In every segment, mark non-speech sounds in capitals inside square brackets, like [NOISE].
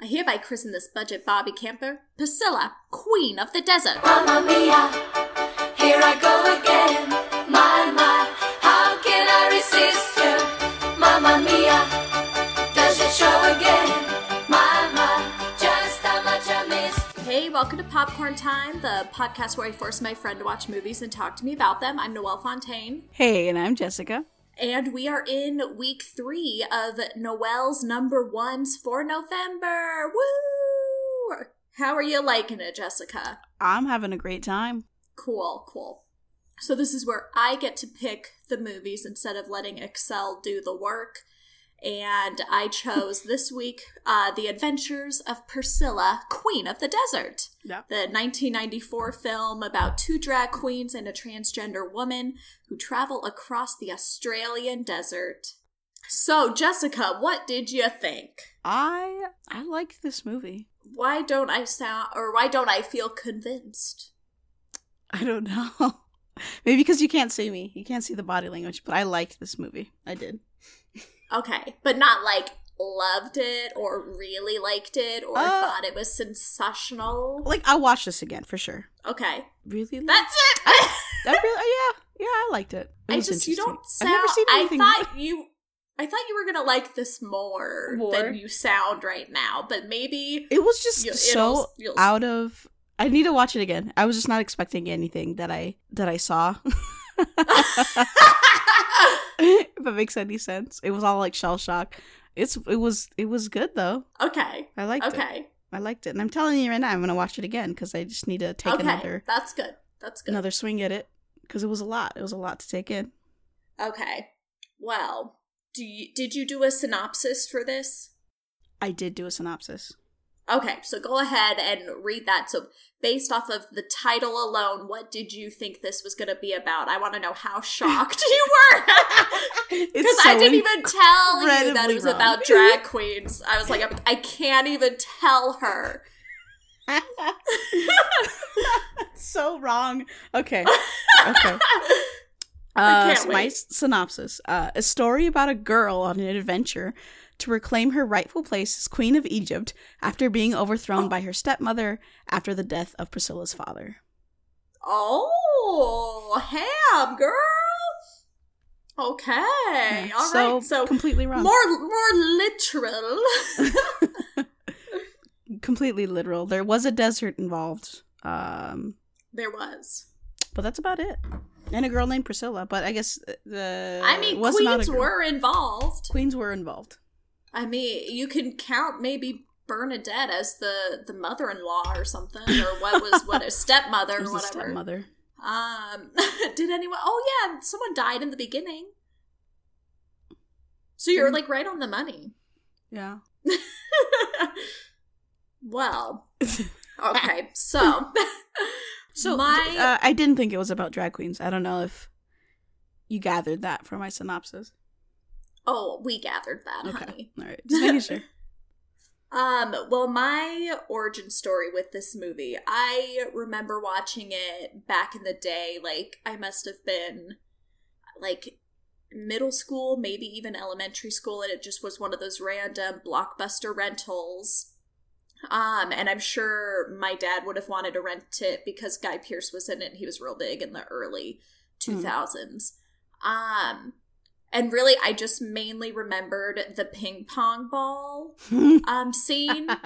I hereby christen this budget Bobby camper Priscilla, Queen of the Desert. Mamma mia, here I go again. My, my, how can I resist you? Mamma mia, does it show again? My, my, just how much I missed. Hey, welcome to Popcorn Time, the podcast where I force my friend to watch movies and talk to me about them. I'm Noelle Fontaine. Hey, and I'm Jessica. And we are in week three of Noelle's number ones for November. Woo! How are you liking it, Jessica? I'm having a great time. Cool, cool. So, this is where I get to pick the movies instead of letting Excel do the work. And I chose this week uh, The Adventures of Priscilla, Queen of the Desert. The 1994 film about two drag queens and a transgender woman who travel across the Australian desert. So, Jessica, what did you think? I I liked this movie. Why don't I sound, or why don't I feel convinced? I don't [LAUGHS] know. Maybe because you can't see me. You can't see the body language, but I liked this movie. I did. Okay, but not like loved it or really liked it or Uh, thought it was sensational. Like I'll watch this again for sure. Okay, Really? that's it. I really yeah, yeah, I liked it. It I just you don't sound. I've never seen anything. I thought you. I thought you were gonna like this more, More? than you sound right now, but maybe it was just You- so you'll- out of I need to watch it again. I was just not expecting anything that I that I saw. [LAUGHS] [LAUGHS] if that makes any sense. It was all like shell shock. It's it was it was good though. okay, I liked it. okay, I liked it, and I'm telling you right now, I'm gonna watch it again because I just need to take okay. another That's good. That's good. another swing at it because it was a lot. It was a lot to take in. Okay. Well, do you, did you do a synopsis for this? I did do a synopsis. Okay, so go ahead and read that. So, based off of the title alone, what did you think this was going to be about? I want to know how shocked you were. Because [LAUGHS] It's I didn't even tell you that it was wrong. about drag queens. I was like, I can't even tell her. [LAUGHS] so wrong. Okay. Okay. [LAUGHS] I Uh, so my synopsis: uh, A story about a girl on an adventure to reclaim her rightful place as Queen of Egypt after being overthrown by her stepmother after the death of Priscilla's father. Oh, ham, girl. Okay, Yeah, all right. So, completely wrong. more more literal. [LAUGHS] completely literal. There was a desert involved, um, there was. but that's about it. And a girl named Priscilla. But I guess uh, the I mean, queens were involved. queens were involved. I mean, you can count maybe Bernadette as the the mother in law or something, or what was what a stepmother or whatever. stepmother. Um, [LAUGHS] did anyone? Oh yeah, someone died in the beginning. So you're like right on the money. Yeah. [LAUGHS] well, [LAUGHS] okay, so So my uh, I didn't think it was about drag queens. I don't know if you gathered that from my synopsis. Oh, we gathered that, Okay. honey. All right. Just making sure. [LAUGHS] Um, well, my origin story with this movie, I remember watching it back in the day. Like, I must have been like middle school, maybe even elementary school, and it just was one of those random blockbuster rentals. Um, and I'm sure my dad would have wanted to rent it because Guy Pearce was in it. He was real big in the early 2000s. Um, and really, I just mainly remembered the ping pong ball [LAUGHS] um scene. [LAUGHS]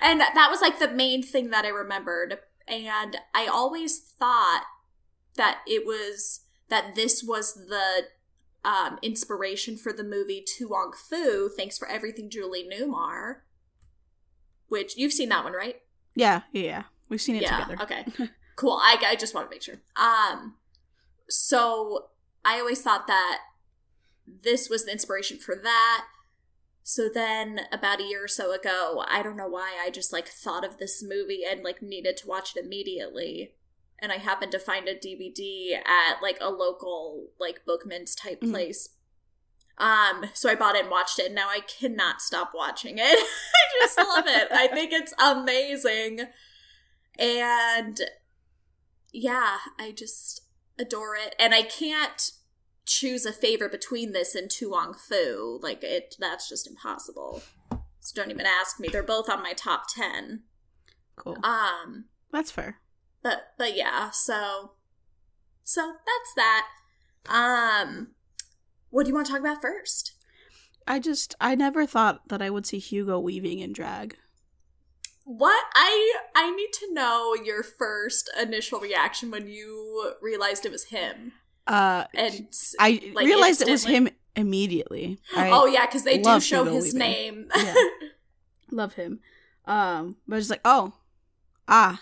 And that was like the main thing that i remembered. And i always thought that it was that this was the um inspiration for the movie to wong foo thanks for everything julie newmar which you've seen that one right? Yeah, yeah. We've seen it yeah together. okay. [LAUGHS] Cool. I, I just want to make sure. Um so i always thought that this was the inspiration for that. So then about a year or so ago i don't know why i just like thought of this movie and like needed to watch it immediately. And i happened to find a dvd at like a local like Bookmans type Mhm. place. Um so i bought it and watched it. And now i cannot stop watching it. [LAUGHS] I just love it. I think it's amazing. And yeah i just adore it. And i can't choose a favor between this and To Wong Foo. Like it, that's just impossible. So don't even ask me. They're both on my top 10. Cool. Um That's fair. but but yeah, so so that's that. Um what do you want to talk about first? I just I never thought that I would see Hugo Weaving in drag. What I I need to know your first initial reaction when you realized it was him. Uh And I like, realized it was him immediately. I oh yeah, because they do show his Weaving. name. Yeah. [LAUGHS] love him. Um but it's like, oh, ah,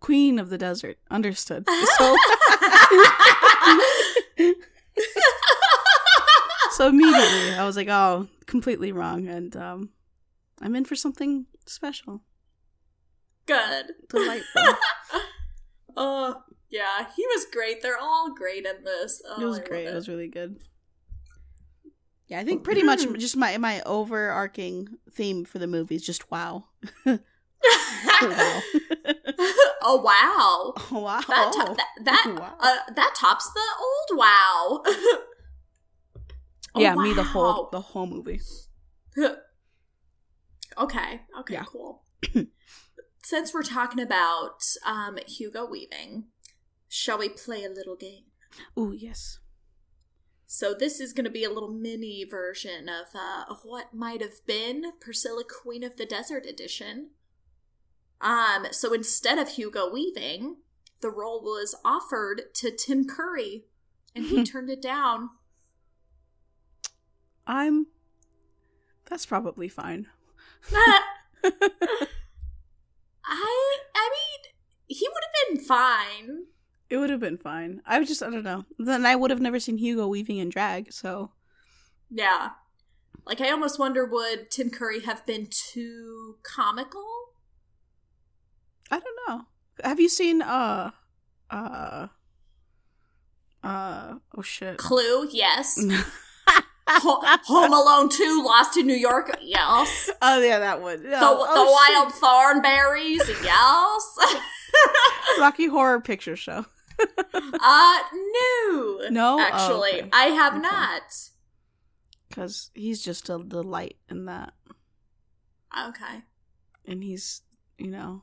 Queen of the Desert. Understood. [LAUGHS] So [LAUGHS] so immediately I was like, oh, completely wrong. And um I'm in for something special. Good. Delightful. Oh yeah, he was great. They're all great in this. Oh, it was I great. It. It was really good. Yeah, I think pretty much Mm-hmm. just my my overarching theme for the movie is just wow. [LAUGHS] wow. [LAUGHS] oh wow. wow. That to- that that, [LAUGHS] Wow. uh, that tops the old wow. Oh, yeah, me the whole the whole movie. okay. Okay. Yeah. Cool. [CLEARS THROAT] Since we're talking about um, Hugo Weaving, shall we play a little game? Ooh, yes. So this is going to be a little mini version of uh, what might have been Priscilla Queen of the Desert edition. Um, so instead of Hugo Weaving, the role was offered to Tim Curry, and he [LAUGHS] turned it down. I'm that's probably fine. [LAUGHS] [LAUGHS] I I mean, he would have been fine. It would have been fine. I was just I don't know. Then I would have never seen Hugo weaving in drag, so Yeah. Like I almost wonder would Tim Curry have been too comical? I don't know. Have you seen uh uh uh oh shit. Clue, yes. [LAUGHS] Home Alone 2, Lost in New York, yes. oh yeah, that one. The, Oh, the oh, Wild Thornberrys, yes. [LAUGHS] Rocky Horror Picture Show. [LAUGHS] uh, no. No? Oh, Actually, okay. I have Okay. not. Because he's just a delight in that. Okay. And he's, you know.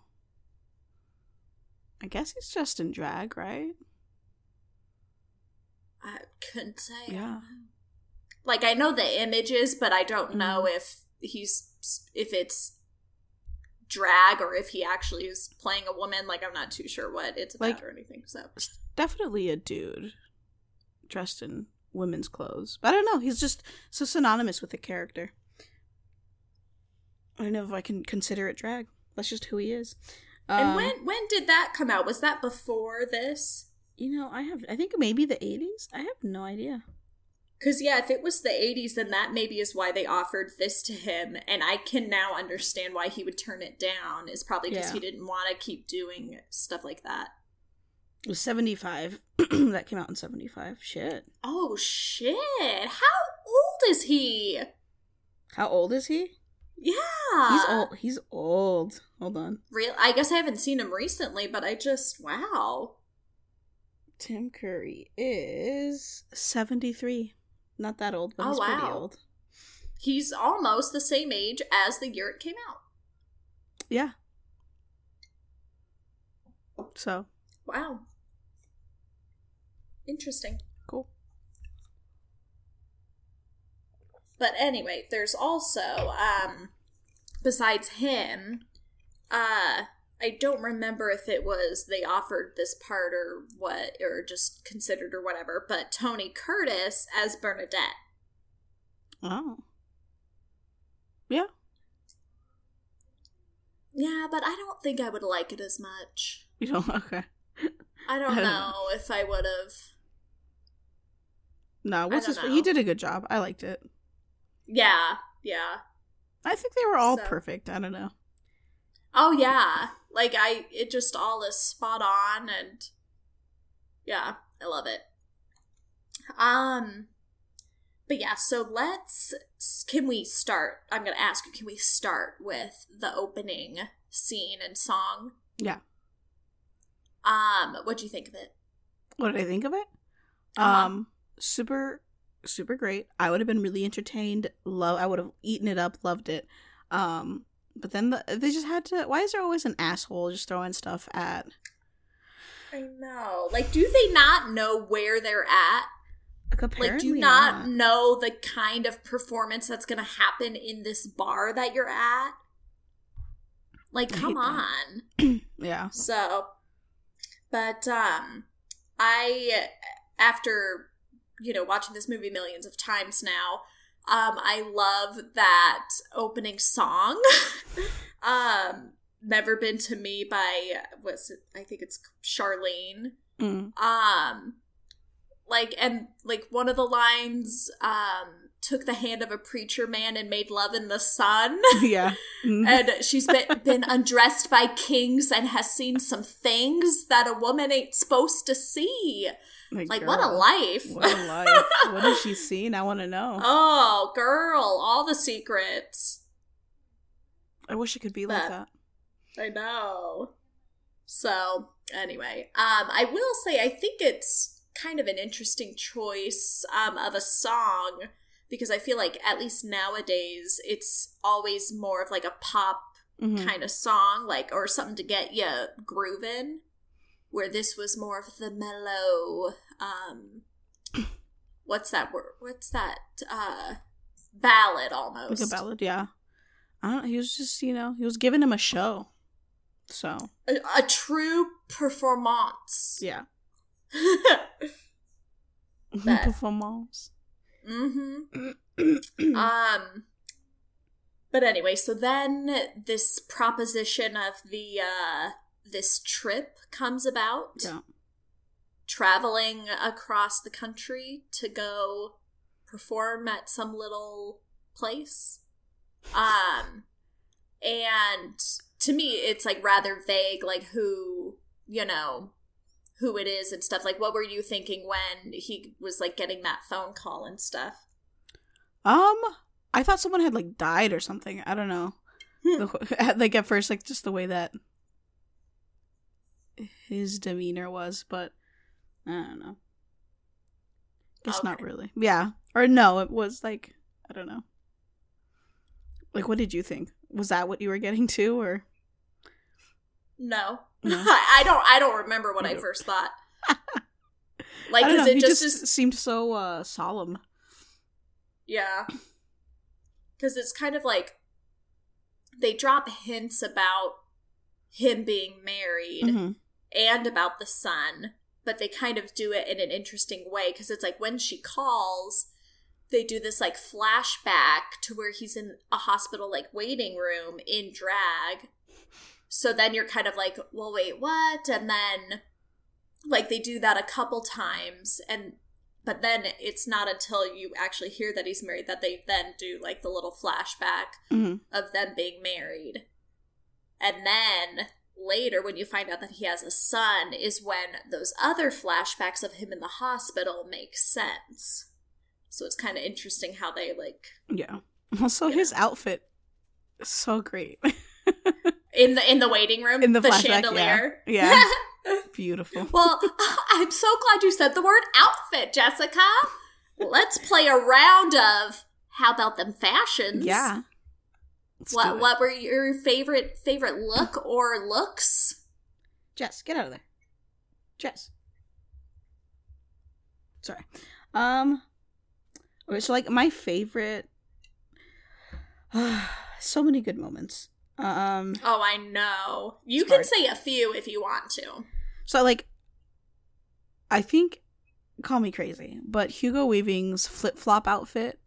I guess he's just in drag, right? I couldn't say. Yeah. Like I know the images, but I don't know Mm-hmm. if he's if it's drag or if he actually is playing a woman. Like I'm not too sure what it's about Like- or anything. So definitely a dude dressed in women's clothes. But I don't know. He's just so synonymous with the character. I don't know if I can consider it drag. That's just who he is. and Um, when when did that come out? Was that before this? You know, I have. I think maybe the eighties. I have no idea. Because yeah, if it was the '80s, then that maybe is why they offered this to him, and I can now understand why he would turn it down. Is probably because Yeah. he didn't want to keep doing stuff like that. It was seventy five. [CLEARS THROAT] that came out in seventy five. Shit. Oh shit! How old is he? How old is he? Yeah, He's old. He's old. Hold on. Real? I guess I haven't seen him recently, but I just wow. Tim Curry is seventy three. Not that old, but Oh, he's pretty old. He's almost the same age as the year it came out. Yeah. So Wow. Interesting. cool. But anyway, there's also um besides him, uh I don't remember if it was they offered this part or what or just considered or whatever, but Tony Curtis as Bernadette. Oh. Yeah. Yeah, but I don't think I would like it as much. You don't. [LAUGHS] Okay. I don't I don't know if I would have. No, what's his? He did a good job. I liked it. Yeah, yeah. I think they were all So- perfect. I don't know. Oh yeah. Like I it just all is spot on and yeah, I love it. Um but yeah, so let's can we start? I'm going to ask you can we start with the opening scene and song? Yeah. Um what do you think of it? What did I think of it? Uh-huh. Um, super super great. I would have been really entertained. Love. I would have eaten it up. Loved it. Um, but then the, they just had to. Why is there always an asshole just throwing stuff at? I know. Like, do they not know where they're at? Like, Like, do you not, know the kind of performance that's going to happen in this bar that you're at? Like, come on. [CLEARS THROAT] Yeah. So, but um, I after you know watching this movie millions of times now, um, I love that opening song. [LAUGHS] um, "Never Been to Me" by what's it? I think it's Charlene. Mm. Um, like and like one of the lines um took the hand of a preacher man and made love in the sun. [LAUGHS] Yeah. Mhm. [LAUGHS] and she's been, been undressed by kings and has seen some things that a woman ain't supposed to see. Like, what a life. What a life. what has she [LAUGHS] seen? I want to know. oh, girl, all the secrets. I wish it could be like that. I know. So, anyway, um, I will say I think it's kind of an interesting choice um, of a song because I feel like at least nowadays it's always more of like a pop Mhm. kind of song, like or something to get you grooving. Where this was more of the mellow, um, [COUGHS] what's that word? What's that? Uh, ballad almost. Like a ballad, yeah. I don't. He was just, you know, he was giving him a show. So A, a true performance. yeah, [LAUGHS] [LAUGHS] performance. mm-hmm. [COUGHS] um. But anyway, so then this proposition of the uh this trip comes about. yeah, traveling across the country to go perform at some little place. Um and to me it's like rather vague like who, you know, who it is and stuff. Like what were you thinking when he was like getting that phone call and stuff? Um, I thought someone had like died or something. I don't know. Hmm. [LAUGHS] Like at first, like just the way that his demeanor was, but I don't know. Guess not really. Yeah, or no, it was like I don't know. Like, what did you think? Was that what you were getting to, or No. No. [LAUGHS] I don't I don't remember what I first thought. [LAUGHS] Like cuz it he just, just, is seemed so uh solemn. Yeah. Because it's kind of like they drop hints about him being married Mhm. And about the son, but they kind of do it in an interesting way because it's like when she calls, they do this like flashback to where he's in a hospital like waiting room in drag. So then you're kind of like, well, wait, what? And then like they do that a couple times and but then it's not until you actually hear that he's married that they then do like the little flashback Mhm. of them being married. And then later, when you find out that he has a son, is when those other flashbacks of him in the hospital make sense. So it's kind of interesting how they like Yeah. Also, Yeah. his outfit is so great. [LAUGHS] in the in the waiting room In the the flashback, chandelier. Yeah. [LAUGHS] Beautiful. well, [LAUGHS] I'm so glad you said the word outfit, Jessica. Let's play a round of how about them fashions? Yeah. What what were your favorite favorite look or looks? Jess, get out of there. Jess. Sorry. Um okay, so like my favorite [SIGHS] so many good moments. Um Oh, I know. You can hard. say a few if you want to. so like I think call me crazy, but Hugo Weaving's flip-flop outfit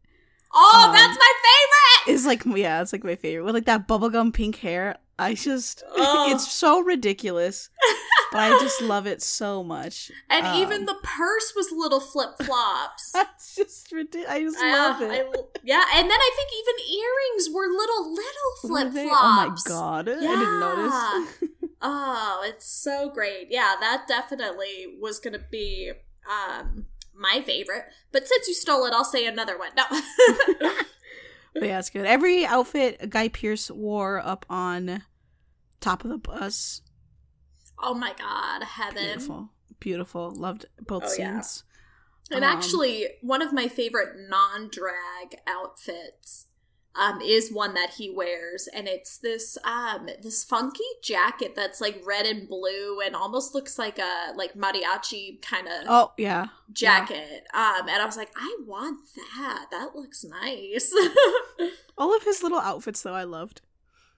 Oh, Um, that's my favorite. Is like yeah, it's like my favorite. With like that bubblegum pink hair. I just Ugh. it's so ridiculous. but I just love it so much. And um, even the purse was little flip flops. That's [LAUGHS] just ridiculous. I just love it. yeah, and then I think even earrings were little little flip flops. Oh my god. I didn't notice. [LAUGHS] Oh, it's so great. Yeah, that definitely was going to be um my favorite. But since you stole it, I'll say another one. No. [LAUGHS] but yeah, it's good. Every outfit Guy Pearce wore up on top of the bus. oh my god, heaven. Beautiful. Beautiful. Loved both Oh, yeah. scenes. And Um, actually, one of my favorite non-drag outfits um, is one that he wears, and it's this um, this funky jacket that's like red and blue, and almost looks like a like mariachi kind of Oh yeah, jacket. Um, and I was like, I want that. That looks nice. [LAUGHS] all of his little outfits though I loved.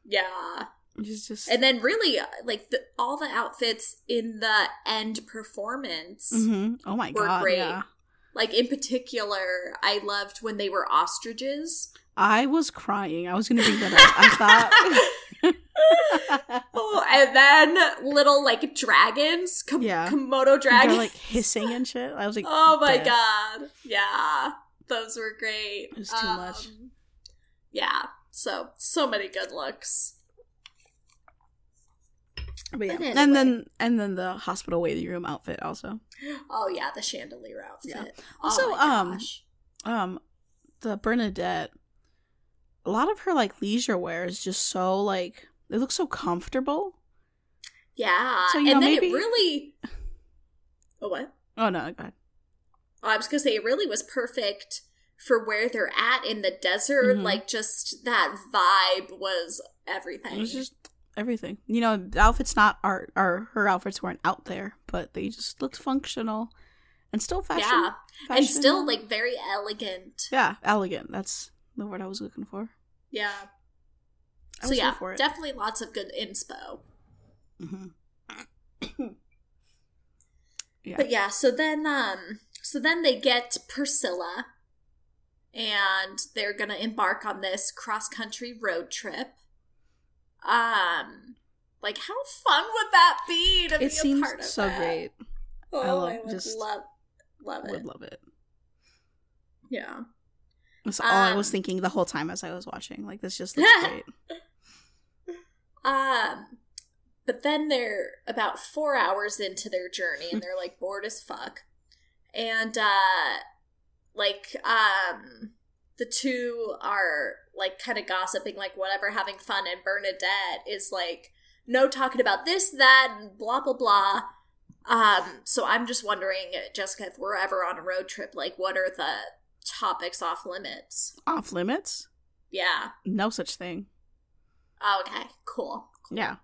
yeah. Just And then really, like the, all the outfits in the end performance. mm-hmm. oh my were god, great. yeah. Like in particular, I loved when they were ostriches. I was crying. I was gonna bring that up. I thought. [LAUGHS] Oh, and then little like dragons, Kom- Yeah. Komodo dragons, like hissing and shit. I was like, oh my dead. god, yeah, those were great. It was too much. Um, Yeah, so so many good looks. But yeah. But And then and then the hospital waiting room outfit also. Oh yeah, the chandelier outfit. Yeah. Oh Also, my um. Um, the Bernadette. A lot of her like leisure wear is just so like it looks so comfortable. yeah, so, you and know, then maybe- it really. Oh what? Oh no, go ahead. Oh, I was gonna say it really was perfect for where they're at in the desert. Mhm. Like just that vibe was everything. It was just everything. You know, the outfits not art or her outfits weren't out there, but they just looked functional and still fashion. yeah, and still like very elegant. yeah, elegant. That's the word I was looking for. Yeah. I So yeah, for it. definitely lots of good inspo. hmm [COUGHS] yeah. But yeah, so then um so then they get Priscilla and they're going to embark on this cross-country road trip. Um like how fun would that be to be it a seems part of so that? great. Oh, I I, love- would just love love it. Would love it. Yeah. That's all I was Um, thinking the whole time as I was watching. Like this just [LAUGHS] looks great. Um, but then they're about four hours into their journey and they're like bored as fuck. And, uh, like, um, the two are like kind of gossiping, like whatever, having fun. And Bernadette is like, no talking about this, that, and blah, blah, blah. Um, so I'm just wondering, Jessica, if we're ever on a road trip, like, what are the topics off limits? Off limits? Yeah. No such thing. Oh, okay. Cool. Yeah.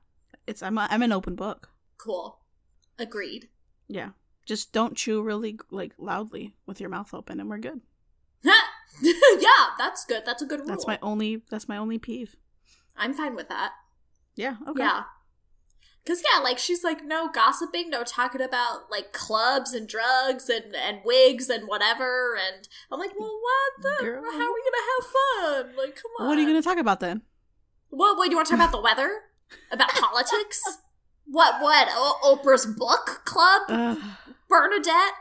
It's I'm a, I'm an open book. Cool. Agreed. Yeah. Just don't chew really like loudly with your mouth open and we're good. [LAUGHS] yeah, that's good. That's a good rule. That's my only that's my only peeve. I'm fine with that. Yeah. Okay. Yeah. Cause yeah, like she's like no gossiping, no talking about like clubs and drugs and and wigs and whatever. And I'm like, well, what the? Girl. How are we gonna have fun? Like, come on. What are you gonna talk about then? What? What? Do you want to talk about the weather? About [LAUGHS] politics? What? What? O- Oprah's book club? Ugh. Bernadette?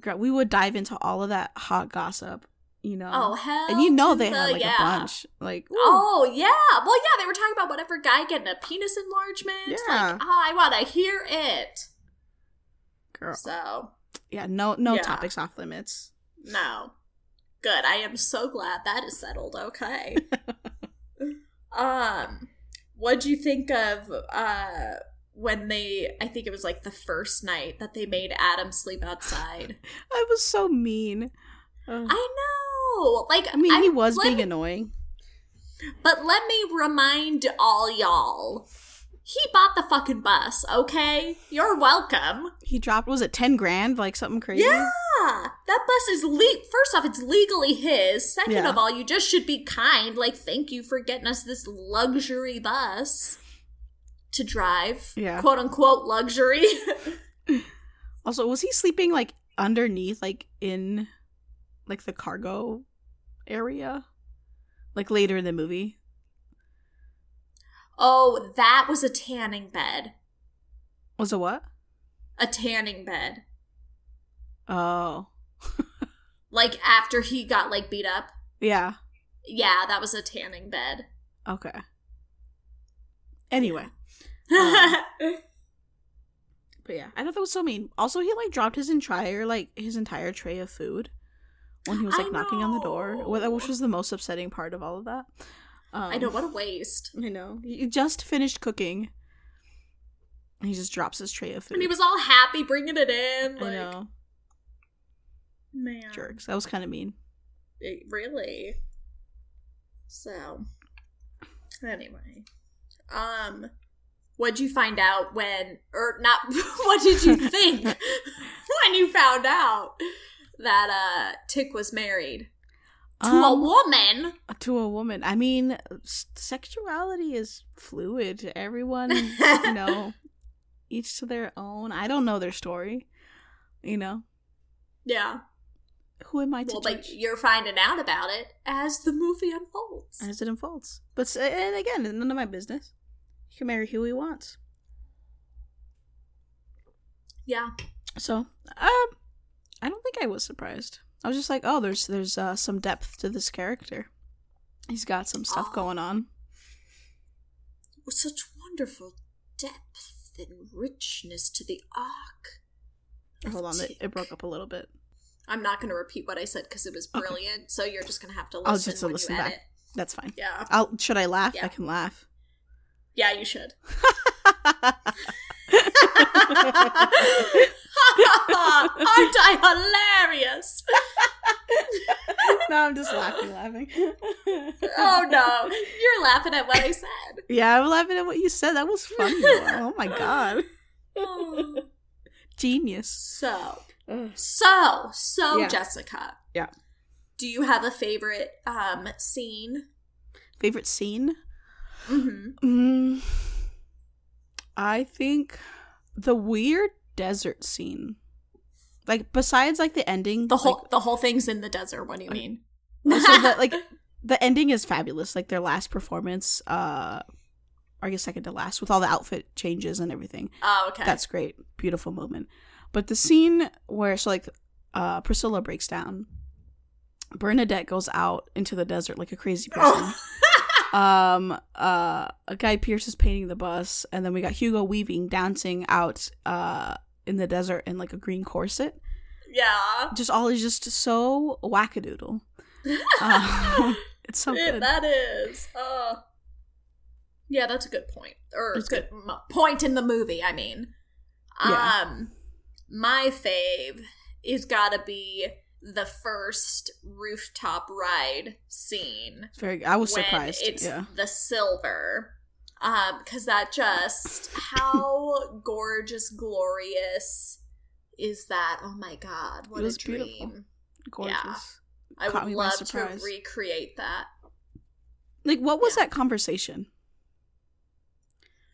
Girl, we would dive into all of that hot gossip, you know. Oh hell! and you know they the- had like yeah. a bunch. Like ooh. Oh yeah, well yeah, they were talking about whatever guy getting a penis enlargement. Yeah. Like, oh, I want to hear it. girl. So Yeah, no no Yeah. topics off limits. no, good. I am so glad that is settled. Okay. [LAUGHS] um, what do you think of uh when they? I think it was like the first night that they made Adam sleep outside. [LAUGHS] I was so mean. I know, like I mean, he I'm- was being me- annoying. But let me remind all y'all. He bought the fucking bus, okay? You're welcome. He dropped was it ten grand? Like something crazy? Yeah, that bus is le- first off, it's legally his. Second Yeah. of all, you just should be kind. Like, thank you for getting us this luxury bus to drive. Yeah. quote unquote luxury. [LAUGHS] Also, was he sleeping like underneath, like in like the cargo area? Like later in the movie? oh, that was a tanning bed. Was it what? A tanning bed. Oh. [LAUGHS] Like after he got like beat up. Yeah. Yeah, that was a tanning bed. Okay. Anyway. Um, [LAUGHS] But yeah, I thought that was so mean. Also, he like dropped his entire like his entire tray of food when he was I like knocking on the door, which was the most upsetting part of all of that. Um, I know what a waste. I know. He just finished cooking. And he just drops his tray of food. And he was all happy bringing it in. I know. Man. jerks. That was kind of mean. It- really. So, anyway, um, what'd you find out when, or not? [LAUGHS] what did you [LAUGHS] think [LAUGHS] when you found out that uh Tick was married to a Um, woman? to a woman. I mean, sexuality is fluid. Everyone, you [LAUGHS] know, each to their own. I don't know their story. You know, Yeah. who am I to Well, judge? but you're finding out about it as the movie unfolds. as it unfolds. But and again, none of my business. He can marry who he wants. yeah. So, um, I don't think I was surprised. I was just like, oh, there's there's uh, some depth to this character. He's got some stuff Oh. going on. With such wonderful depth and richness to the arc. Hold on, it, it broke up a little bit. I'm not going to repeat what I said because it was Okay. brilliant. So you're just going to have to listen. I'll just when listen back. edit. That's fine. Yeah, I'll should I laugh? Yeah. I can laugh. yeah, you should. [LAUGHS] Aren't I hilarious? no, I'm just laughing, laughing. Oh no, you're laughing at what I said. Yeah, I'm laughing at what you said. That was funny. oh my god, Oh. genius. So, Ugh. so, so, Yeah. Jessica. Yeah. Do you have a favorite um scene? Favorite scene? Mm-hmm. Mm, I think the weird desert scene. Like besides like the ending, The whole like, the whole thing's in the desert. What do you mean? [LAUGHS] so the, [LAUGHS] like the ending is fabulous. Like their last performance, uh, I guess second to last, with all the outfit changes and everything. oh, okay. That's great, beautiful moment. But the scene where so like uh Priscilla breaks down, Bernadette goes out into the desert like a crazy person. [LAUGHS] um uh a guy Pearce is painting the bus and then we got Hugo Weaving dancing out uh in the desert in like a green corset. yeah. Just all is just so wackadoodle. Um, [LAUGHS] [LAUGHS] it's so It- good. that is. Uh, yeah, that's a good point. Or It's good m- point in the movie. I mean, Yeah. um, my fave is gotta be the first rooftop ride scene. Very I was surprised. It's yeah. the silver. Um, because that just how [LAUGHS] gorgeous, glorious is that? Oh my god, what It was a dream! beautiful. Gorgeous. I Caught would love to recreate that. Like what was Yeah. that conversation?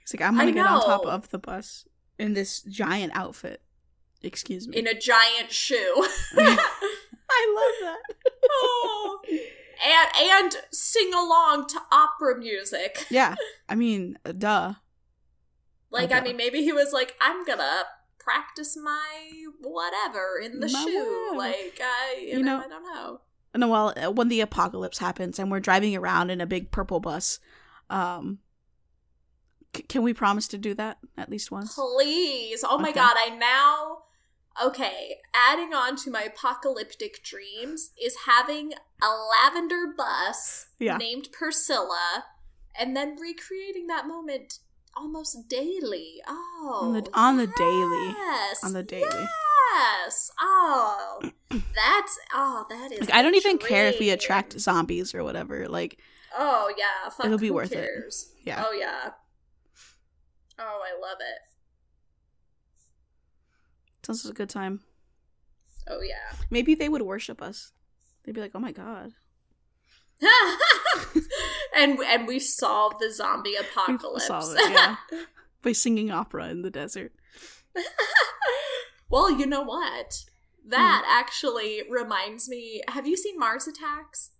It's like I'm gonna get on top of the bus in this giant outfit. Excuse me. in a giant shoe. [LAUGHS] [LAUGHS] I love that. [LAUGHS] Oh. and and sing along to opera music. [LAUGHS] Yeah. I mean, uh, duh. Like Okay. I mean, maybe he was like, "I'm gonna practice my whatever in the My shoe." whatever. Like I, you, You know, know- I don't know. No, well, uh, when the apocalypse happens and we're driving around in a big purple bus, um, c- can we promise to do that at least once? Please, oh my god! I now. Okay, adding on to my apocalyptic dreams is having a lavender bus Yeah. named Priscilla, and then recreating that moment almost daily. Oh, On the- on the daily. yes, On the daily. Yes. Oh, [CLEARS THROAT] that's oh, that is. Like, I don't even care if we attract zombies or whatever. Like, Oh yeah, fuck, It'll be worth it. Yeah. Oh yeah. Oh, I love it. Sounds like a good time. Oh yeah. Maybe they would worship us. They'd be like, "Oh my god, [LAUGHS] and and we solved the zombie apocalypse. it." Yeah, [LAUGHS] by singing opera in the desert. [LAUGHS] well, you know what? That Hmm. actually reminds me. Have you seen Mars Attacks?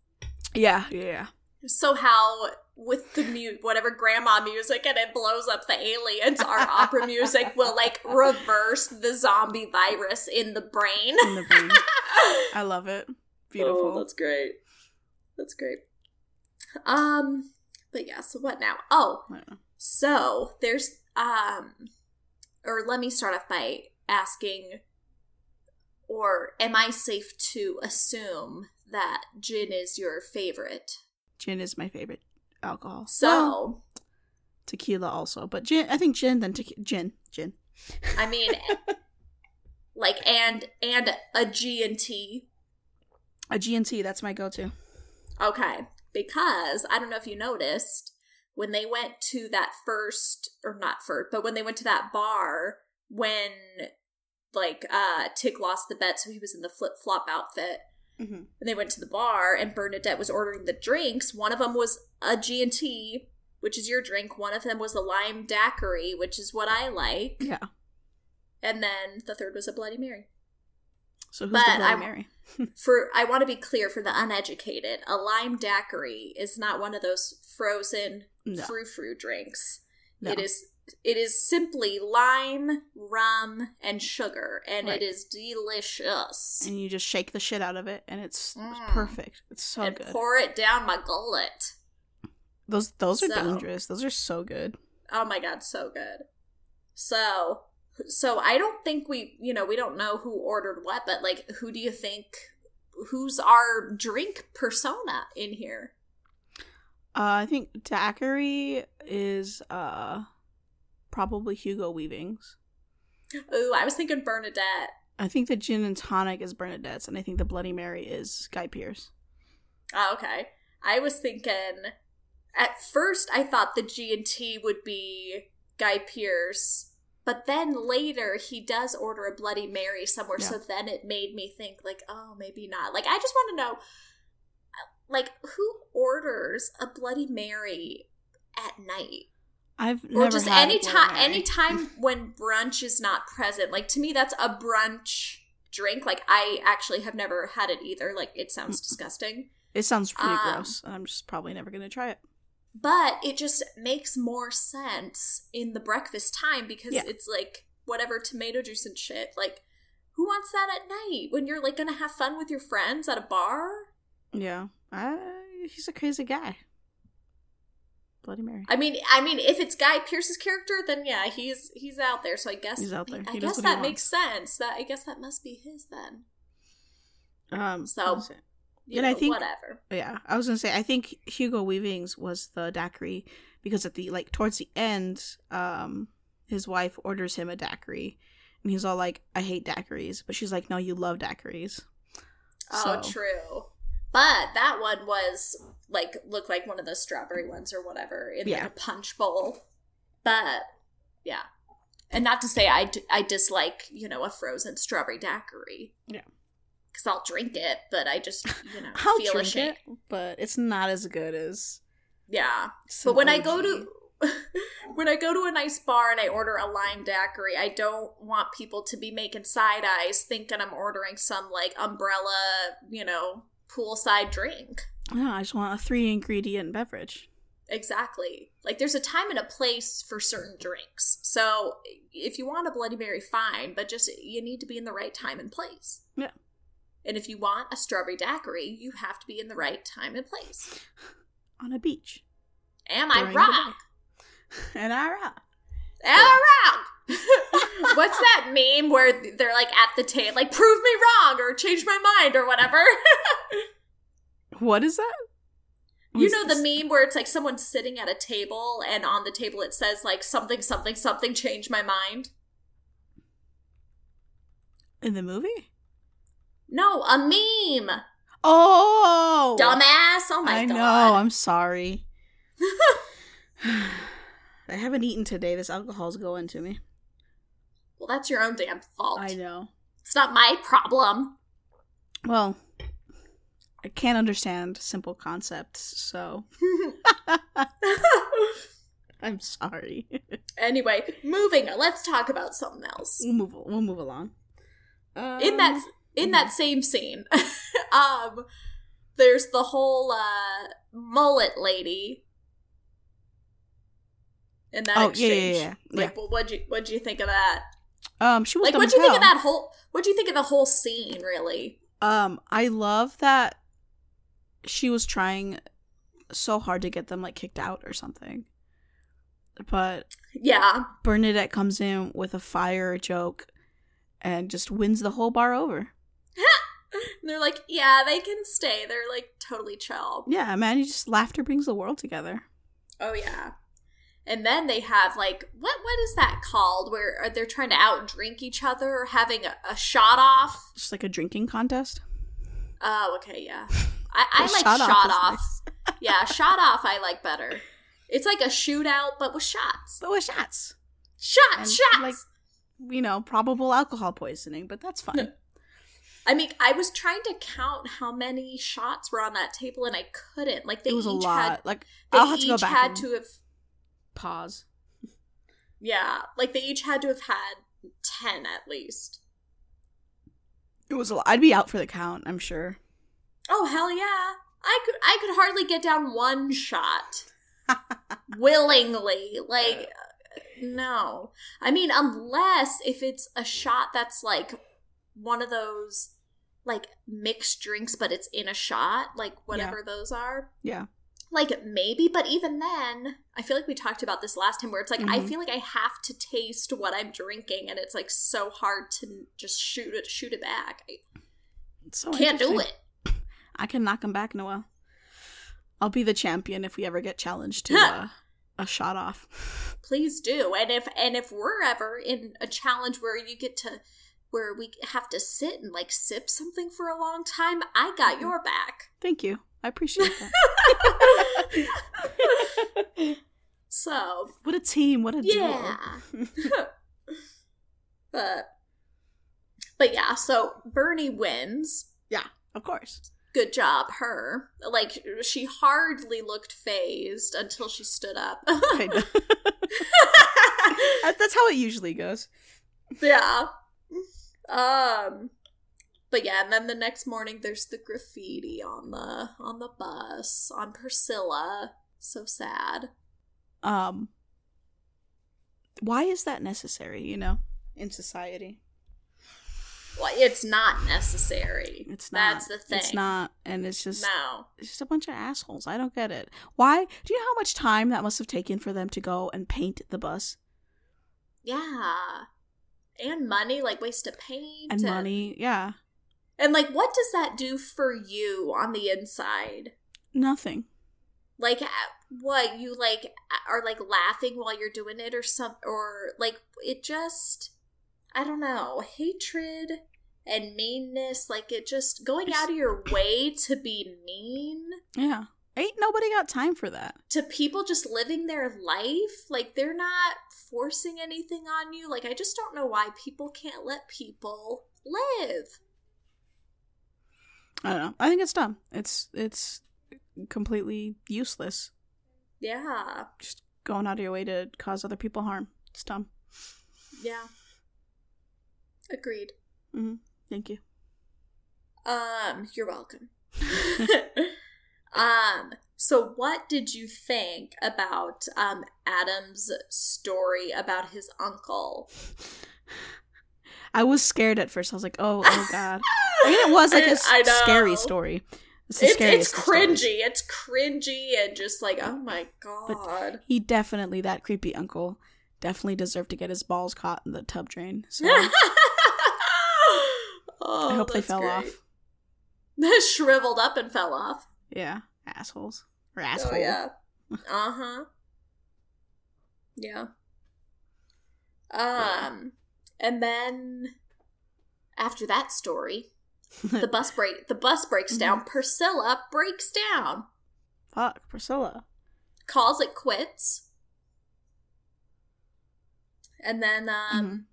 Yeah, yeah, yeah. So how with the mute whatever grandma music and it blows up the aliens, our opera music [LAUGHS] will like reverse the zombie virus in the brain. In the brain. [LAUGHS] I love it. Beautiful. Oh, that's great. That's great. Um, but yeah. So what now? Oh, Yeah. so there's um, or let me start off by asking, or am I safe to assume that gin is your favorite? Gin is my favorite alcohol. So. Well, tequila also, but gin. I think gin then tequila. Gin, gin. I mean, [LAUGHS] like and and a G and T A G&T, that's my go-to. Okay, because I don't know if you noticed when they went to that first or not first, but when they went to that bar when like uh Tick lost the bet, so he was in the flip flop outfit. Mm-hmm. And they went to the bar, and Bernadette was ordering the drinks. One of them was a G and T, which is your drink. One of them was a lime daiquiri, which is what I like. Yeah. And then the third was a Bloody Mary. So who's But the Bloody I'm- Mary? [LAUGHS] For I want to be clear for the uneducated, a lime daiquiri is not one of those frozen No. frou frou drinks. No. It is it is simply lime, rum, and sugar, and Right. it is delicious. And you just shake the shit out of it, and it's, Mm. perfect. It's so and good. pour it down my gullet. those those are So- dangerous. Those are so good. Oh my god, so good. So, so I don't think we, you know, we don't know who ordered what, but like, who do you think? Who's our drink persona in here? Uh, I think daiquiri is uh probably Hugo Weavings. Ooh, I was thinking Bernadette. I think the gin and tonic is Bernadette's, and I think the Bloody Mary is Guy Pearce. Oh, ah, okay. I was thinking. At first, I thought the G and T would be Guy Pearce, but then later he does order a Bloody Mary somewhere. So then it made me think, like, oh, maybe not. Like, I just want to know, like, who orders a Bloody Mary at night? I've or never just had any time any time when brunch is not present like to me that's a brunch drink. Like i actually have never had it either. Like it sounds disgusting. It sounds pretty Um, gross, and I'm just probably never gonna try it. but it just makes more sense in the breakfast time because Yeah. it's like whatever tomato juice and shit. Like who wants that at night when you're like gonna have fun with your friends at a bar? Yeah, I, he's a crazy guy. Bloody Mary. i mean i mean if it's guy Pearce's character then yeah he's he's out there so i guess He's out there. i He does guess that makes sense that i guess that must be his then Um, So- what was you And I think- whatever yeah, I was gonna say I think Hugo Weavings was the daiquiri because at the like towards the end, um, his wife orders him a daiquiri, and he's all like, "I hate daiquiris," but she's like, "No, you love daiquiris." Oh, So- true. But that one was like looked like one of those strawberry ones or whatever in Yeah. like a punch bowl. But yeah, and not to say I, d- I dislike you know a frozen strawberry daiquiri. Yeah. because I'll drink it, but I just you know [LAUGHS] I'll feel drink it, but it's not as good as. Yeah, but when I go to [LAUGHS] when I go to a nice bar and I order a lime daiquiri, I don't want people to be making side eyes thinking I'm ordering some like umbrella, you know, poolside drink. No, I just want a three ingredient beverage. Exactly. Like there's a time and a place for certain drinks. So if you want a Bloody Mary, fine, but just you need to be in the right time and place. Yeah. And if you want a strawberry daiquiri, you have to be in the right time and place. [SIGHS] on a beach. Am I during the wrong? [LAUGHS] And I rock. I? [LAUGHS] What's that meme where they're like at the table, like prove me wrong or change my mind or whatever? [LAUGHS] What is that? What you is know the meme where it's like someone sitting at a table and on the table it says like something something something change my mind. in the movie? No, a meme. Oh, Dumbass. Oh my I god. I know. I'm sorry. [LAUGHS] I haven't eaten today. This alcohol's going to me. well, that's your own damn fault. I know. It's not my problem. Well, I can't understand simple concepts, so [LAUGHS] [LAUGHS] I'm sorry. anyway, moving on. Let's talk about something else. we'll move. We'll move along. Um, in that in that same scene [LAUGHS] um there's the whole uh mullet lady in that Oh, yeah, exchange yeah, yeah, yeah. like well, what'd you what'd you think of that? Um, she was like what'd you think of that whole what'd you think of the whole scene really? Um, I love that she was trying so hard to get them like kicked out or something. But yeah. Bernadette comes in with a fire joke and just wins the whole bar over. and [LAUGHS] they're like yeah they can stay. They're like totally chill. Yeah, man, you just laughter brings the world together. oh yeah and then they have like what what is that called where uh, they're trying to out drink each other or having a, a shot off Just like a drinking contest. Oh, okay, yeah. [LAUGHS] I, I like shot shot, off off. nice. [LAUGHS] yeah, shot off. I like better. It's like a shootout, but with shots. But with shots. Shots, And, shots. like- You know, probable alcohol poisoning, but that's fine. [LAUGHS] I mean, I was trying to count how many shots were on that table, and I couldn't. Like they it was a each lot. had. like They I'll have to go each back had and to have. Pause. Yeah, like they each had to have had ten at least. It was a lot. I'd be out for the count, I'm sure. Oh hell yeah! I could I could hardly get down one shot [LAUGHS] willingly. Like uh, no, I mean unless if it's a shot that's like one of those like mixed drinks, but it's in a shot, like whatever those are. Yeah. Like maybe, but even then, I feel like we talked about this last time where it's like I Mhm. feel like I have to taste what I'm drinking, and it's like so hard to just shoot it, shoot it back. I so can't do it. I can knock him back, Noel. I'll be the champion if we ever get challenged to [LAUGHS] uh, a shot off. [LAUGHS] please do and if and if we're ever in a challenge where you get to where we have to sit and like sip something for a long time i got your back Thank you. I appreciate that. [LAUGHS] so what a team. What a yeah duo. [LAUGHS] but but yeah so bernie wins Yeah, Of course. good job her like she hardly looked phased until she stood up Kind of. [LAUGHS] That- That's how it usually goes. yeah um but yeah and then the next morning there's the graffiti on the on the bus on priscilla so sad Um, why is that necessary? You know, in society, well it's not necessary it's not. that's the thing It's not, and it's just no it's just a bunch of assholes. I don't get it. Why? Do you know how much time that must have taken for them to go and paint the bus yeah and money like waste of paint and money? Yeah, and like what does that do for you on the inside? Nothing. like uh, what you like are like laughing while you're doing it or some or like it just i don't know hatred and meanness like it just going out of your way to be mean? Yeah, ain't nobody got time for that. to people just living their life? Like they're not forcing anything on you? Like i just don't know why people can't let people live I don't know. I think it's dumb. It's it's completely useless. yeah Just going out of your way to cause other people harm. It's dumb. yeah agreed Thank you. Um, you're welcome. [LAUGHS] [LAUGHS] um, so what did you think about um Adam's story about his uncle? [LAUGHS] I was scared at first. I was like, oh, oh god. I mean, it was like a s- [LAUGHS] I know. scary story. It's It's, it's scariest of stories. cringy. It's cringy and just like, oh my god. He definitely, that creepy uncle, definitely deserved to get his balls caught in the tub drain. So [LAUGHS] oh, I hope they fell great. off. [LAUGHS] Shriveled up and fell off. Yeah, assholes or asshole. Oh yeah. Uh huh. Yeah. Um, and then after that story, [LAUGHS] the bus break the bus breaks Mm-hmm. down. Priscilla breaks down, Fuck, Priscilla. calls it quits, and then um, Mhm.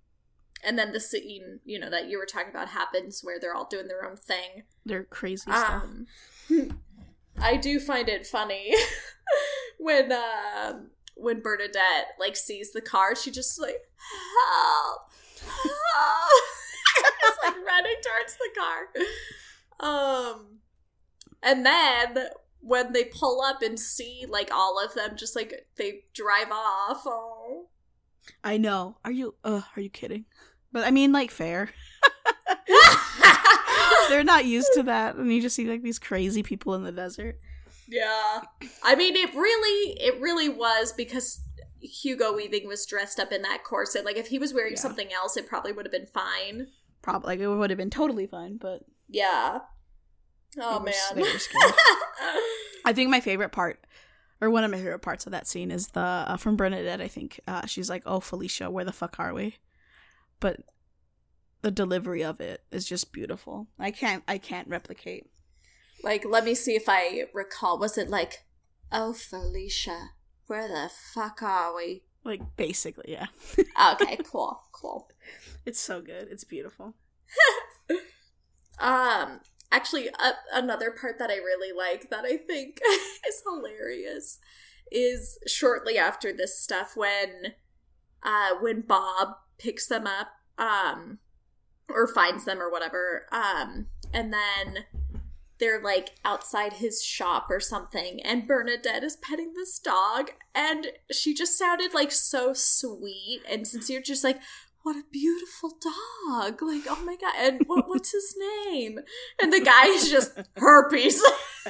and then the scene you know that you were talking about happens where they're all doing their own thing. They're crazy stuff. Um, [LAUGHS] I do find it funny [LAUGHS] when um when Bernadette like sees the car, she just like help, just like running towards the car. Um, and then when they pull up and see like all of them, just like they drive off. Oh, I know. Are you? Uh, are you kidding? But I mean, like, fair. [LAUGHS] They're not used to that, and you just see like these crazy people in the desert. Yeah. I mean it really it really was because Hugo Weaving was dressed up in that corset. Like if he was wearing Yeah. something else, it probably would have been fine. Probably, like, it would have been totally fine, but Yeah. Oh was- man. I think my favorite part, or one of my favorite parts of that scene, is the uh, from Bernadette. I think uh, she's like, "Oh, Felicia, where the fuck are we?" But the delivery of it is just beautiful. I can't, I can't replicate Like, let me see if I recall. Was it like, oh, Felicia, where the fuck are we? Like basically, yeah. Okay, [LAUGHS] cool, cool. It's so good. It's beautiful. [LAUGHS] Um, actually, a- another part that I really like that I think [LAUGHS] is hilarious is shortly after this stuff when, uh, when Bob picks them up, um, or finds them or whatever, um, and then they're like outside his shop or something, and Bernadette is petting this dog, and she just sounded like so sweet and sincere, just like, what a beautiful dog. Like, oh my god. And what what's his name? And the guy is just herpes. [LAUGHS]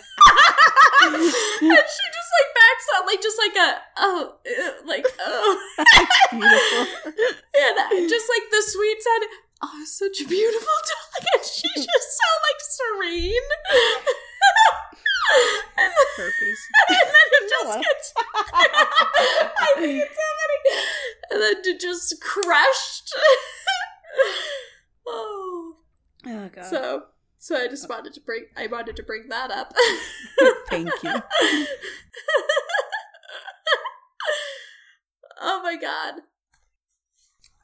and she just like backs up, like just like a oh uh, like oh [LAUGHS] Beautiful. [LAUGHS] and just like the sweet said oh such a beautiful dog and she just so like serene and, Herpes. and then it just Noah. gets I think it's so funny and then it just crushed oh Oh god. so so I just wanted to bring I wanted to bring that up [LAUGHS] Thank you. [LAUGHS] oh my god.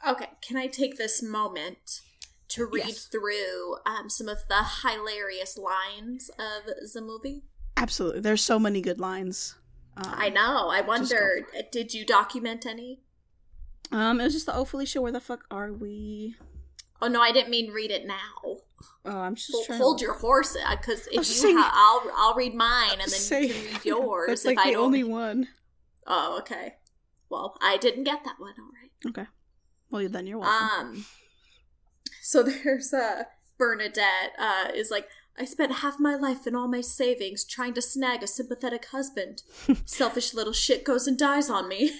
Okay, can I take this moment to read Yes. through um, some of the hilarious lines of the movie? Absolutely. There's so many good lines. Um, I know. I go wondered, did you document any? Um, it was just the oh Felicia, where the fuck are we? Oh no, I didn't mean read it now. Oh, I'm just Hold, trying. hold to... your horse, because if was you, saying- I'll I'll read mine, and then Say- you can read [LAUGHS] yours. That's if like I the don't. only one. Oh, okay. Well, I didn't get that one. All right. Okay. Well, then you're welcome. Um, so [LAUGHS] there's uh Bernadette uh is like, I spent half my life and all my savings trying to snag a sympathetic husband. [LAUGHS] Selfish little shit goes and dies on me.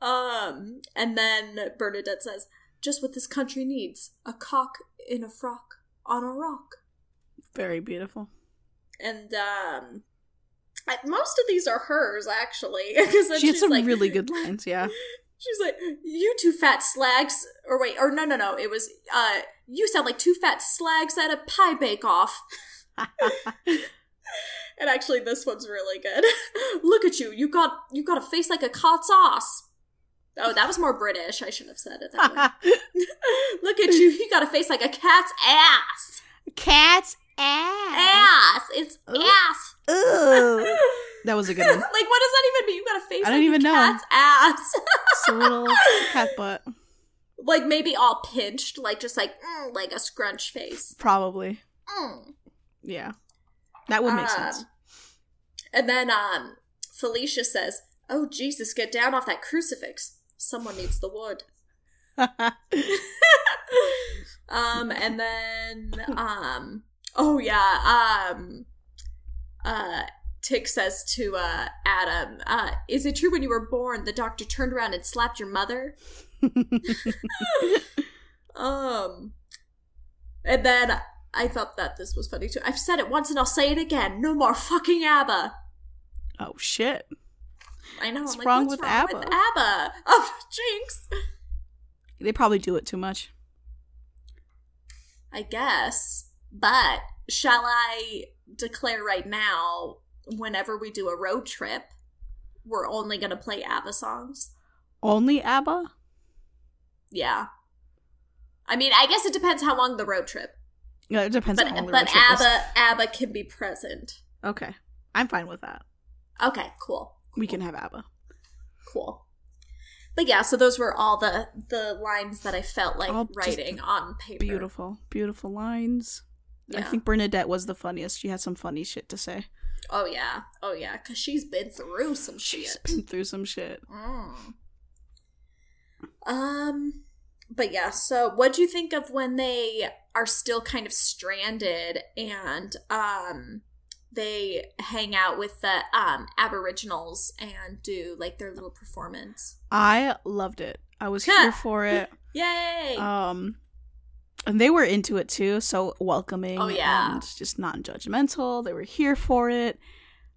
um, and then Bernadette says, just what this country needs: a cock in a frock on a rock. Very beautiful. And um. I- Most of these are hers, actually, [LAUGHS] because She had some like, really good [LAUGHS] lines. Yeah. She's like, "You two fat slags," or wait, or no, no, no. It was, uh, you sound like two fat slags at a pie bake-off. [LAUGHS] and actually, this one's really good. Look at you. You got, you got a face like a cat's ass. Oh, that was more British. I shouldn't have said it that way. [LAUGHS] [LAUGHS] Look at you. You got a face like a cat's ass. Cat's ass. Ass. It's Ooh. ass. Ooh. [LAUGHS] That was a good one. like, what does that even mean? You got a face I don't even a know. cat's ass. It's a little cat butt. like maybe all pinched, like just like mm, like a scrunch face. Probably. Mm. Yeah. That would make Um, sense. And then um, Felicia says, "Oh Jesus, get down off that crucifix. Someone needs the wood." [LAUGHS] um, and then um, oh yeah, um, uh. Tick says to uh, Adam, uh, "Is it true when you were born the doctor turned around and slapped your mother?" [LAUGHS] Um, and then I thought that this was funny too. I've said it once and I'll say it again. No more fucking ABBA. oh shit. I know. What's I'm like, wrong what's with wrong ABBA? with ABBA? [LAUGHS] Oh, jinx. They probably do it too much. I guess. But shall I declare right now, whenever we do a road trip, we're only going to play ABBA songs? Only ABBA? Yeah. I mean, I guess it depends how long the road trip. Yeah, it depends But on how long the but is. ABBA ABBA can be present. Okay. I'm fine with that. Okay, cool. We can have ABBA. cool but yeah so those were all the the lines that i felt like All writing on paper Beautiful. Beautiful lines. I think Bernadette was the funniest. She had some funny shit to say. oh yeah oh yeah because she's been through some She's shit been through some shit. Mm. um but yeah so what do you think of when they are still kind of stranded and um they hang out with the um aboriginals and do like their little performance I loved it. I was here [LAUGHS] for it. yay Um and they were into it too, so welcoming Oh, yeah. and just non judgmental. They were here for it.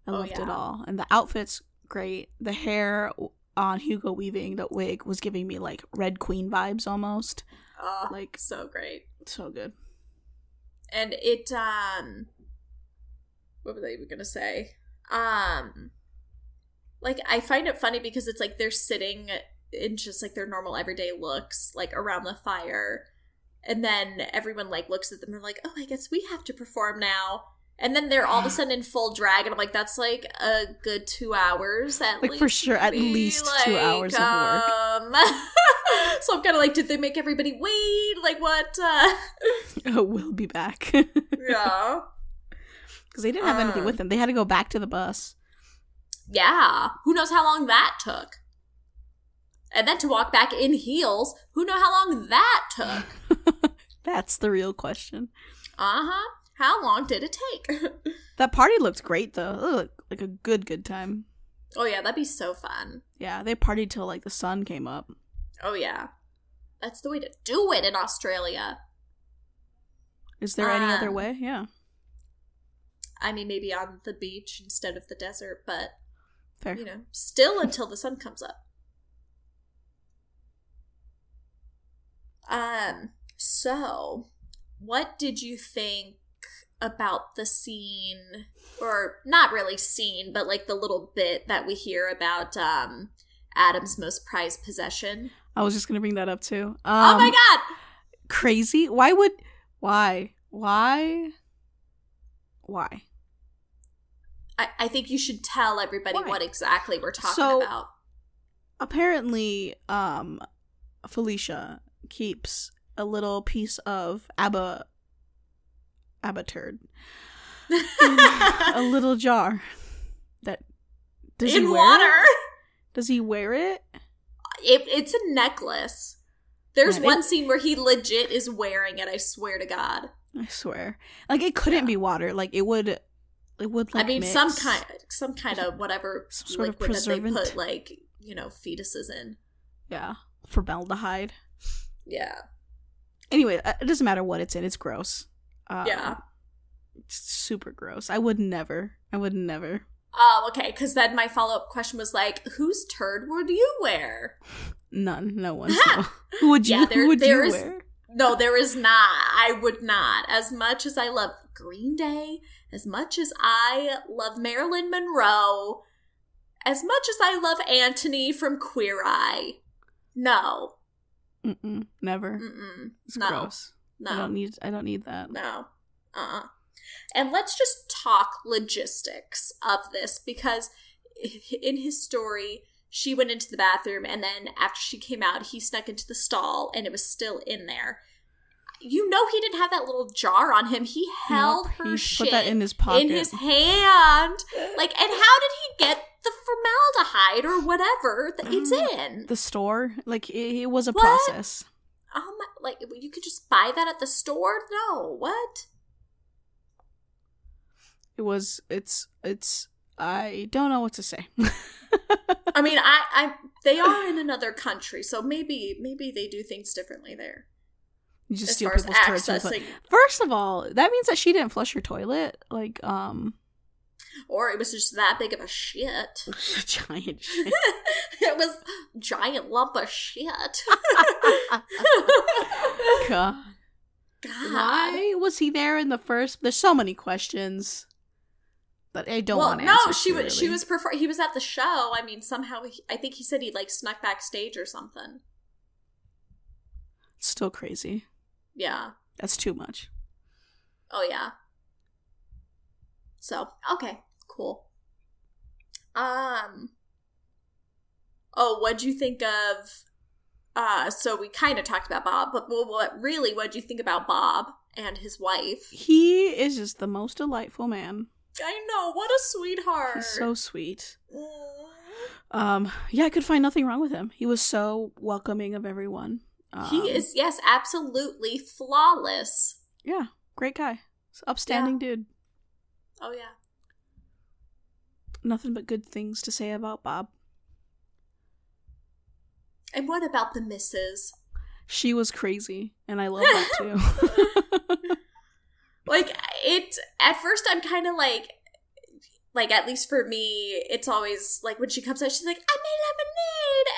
I Oh, loved it all. And the outfits, great. The hair on Hugo Weaving, the wig, was giving me like Red Queen vibes almost. oh, Like so great so good. and it um what was I even gonna say? Um like I find it funny because it's like they're sitting in just like their normal everyday looks, like around the fire, and then everyone like looks at them and they're like, Oh, I guess we have to perform now. And then they're all of a [SIGHS] sudden in full drag, and I'm like, that's like a good two hours at Like, least. for sure, at maybe, least two hours of work. um, [LAUGHS] so I'm kind of like, did they make everybody wait? Like what? Uh, [LAUGHS] Oh, we'll be back. [LAUGHS] yeah. Because they didn't have anything Um. with them. They had to go back to the bus. Yeah. Who knows how long that took? And then to walk back in heels, who know how long that took? [LAUGHS] That's the real question. Uh huh. How long did it take? [LAUGHS] That party looked great though. It looked like a good, good time. oh yeah, that'd be so fun. Yeah, they partied till like the sun came up. Oh yeah. That's the way to do it in Australia. Is there any other Um, way? Yeah, I mean, maybe on the beach instead of the desert, but fair. you know, still until the sun comes up. Um, so what did you think about the scene or not really scene, but like the little bit that we hear about um Adam's most prized possession? I was just gonna bring that up too. Um, oh my god. Crazy. Why would? Why? Why? Why? I, I think you should tell everybody what exactly we're talking So- about. Apparently, um, Felicia keeps a little piece of Abba, Abba turd in [LAUGHS] a little jar. That does he in wear water. It? Does he wear it? It, it's a necklace. There's Yeah, one it- scene where he legit is wearing it. I swear to God. I swear, like it couldn't Yeah. be water. Like it would, it would. Like, I mean, some kind, some kind of whatever [LAUGHS] Some sort of liquid that they put like you know fetuses in. Yeah, formaldehyde. Yeah, Anyway, uh, it doesn't matter what it's in. It's gross. Um, yeah. it's super gross. I would never. I would never. Oh, okay. Because then my follow up question was like, whose turd would you wear? None. No [LAUGHS] one. no. Who would you? Yeah, there- who would you is- wear? No, there is not. I would not. As much as I love Green Day, as much as I love Marilyn Monroe, as much as I love Anthony from Queer Eye, no, Mm-mm, never. Mm-mm. It's no, gross. I don't need. I don't need that. No. Uh-uh. And let's just talk logistics of this because in his story, she went into the bathroom and then after she came out, he snuck into the stall and it was still in there. You know he didn't have that little jar on him. He held Nope, her he shit put that in his pocket. in his hand. [LAUGHS] Like, and how did he get the formaldehyde or whatever that it's Mm. in? the store. Like it, it was a What? process. Oh my! Like you could just buy that at the store? No, what? It was. It's. It's. I don't know what to say. [LAUGHS] I mean, I, I, they are in another country, so maybe, maybe they do things differently there. You just as steal people's put- accessing, First of all, that means that she didn't flush her toilet. Like, um, or it was just that big of a shit. [LAUGHS] giant [LAUGHS] shit. it was giant lump of shit. [LAUGHS] God. God. Why was he there in the first? There's so many questions that I don't well, want to no, she was. She was. Prefer- he was at the show. I mean, somehow he, I think he said he like snuck backstage or something. still crazy. Yeah. That's too much. Oh yeah. So okay, cool. Um. Oh, what'd you think of? Uh, so we kind of talked about Bob, but well, what really? What'd you think about Bob and his wife? He is just the most delightful man. I know what a sweetheart. He's so sweet. Mm. Um, yeah, I could find nothing wrong with him. He was so welcoming of everyone. Um, he is yes, absolutely flawless. Yeah, great guy. Upstanding dude. Oh yeah. Nothing but good things to say about Bob. And what about the missus? She was crazy, and I love that too. [LAUGHS] [LAUGHS] like it at first i'm kind of like like at least for me it's always like when she comes out she's like i made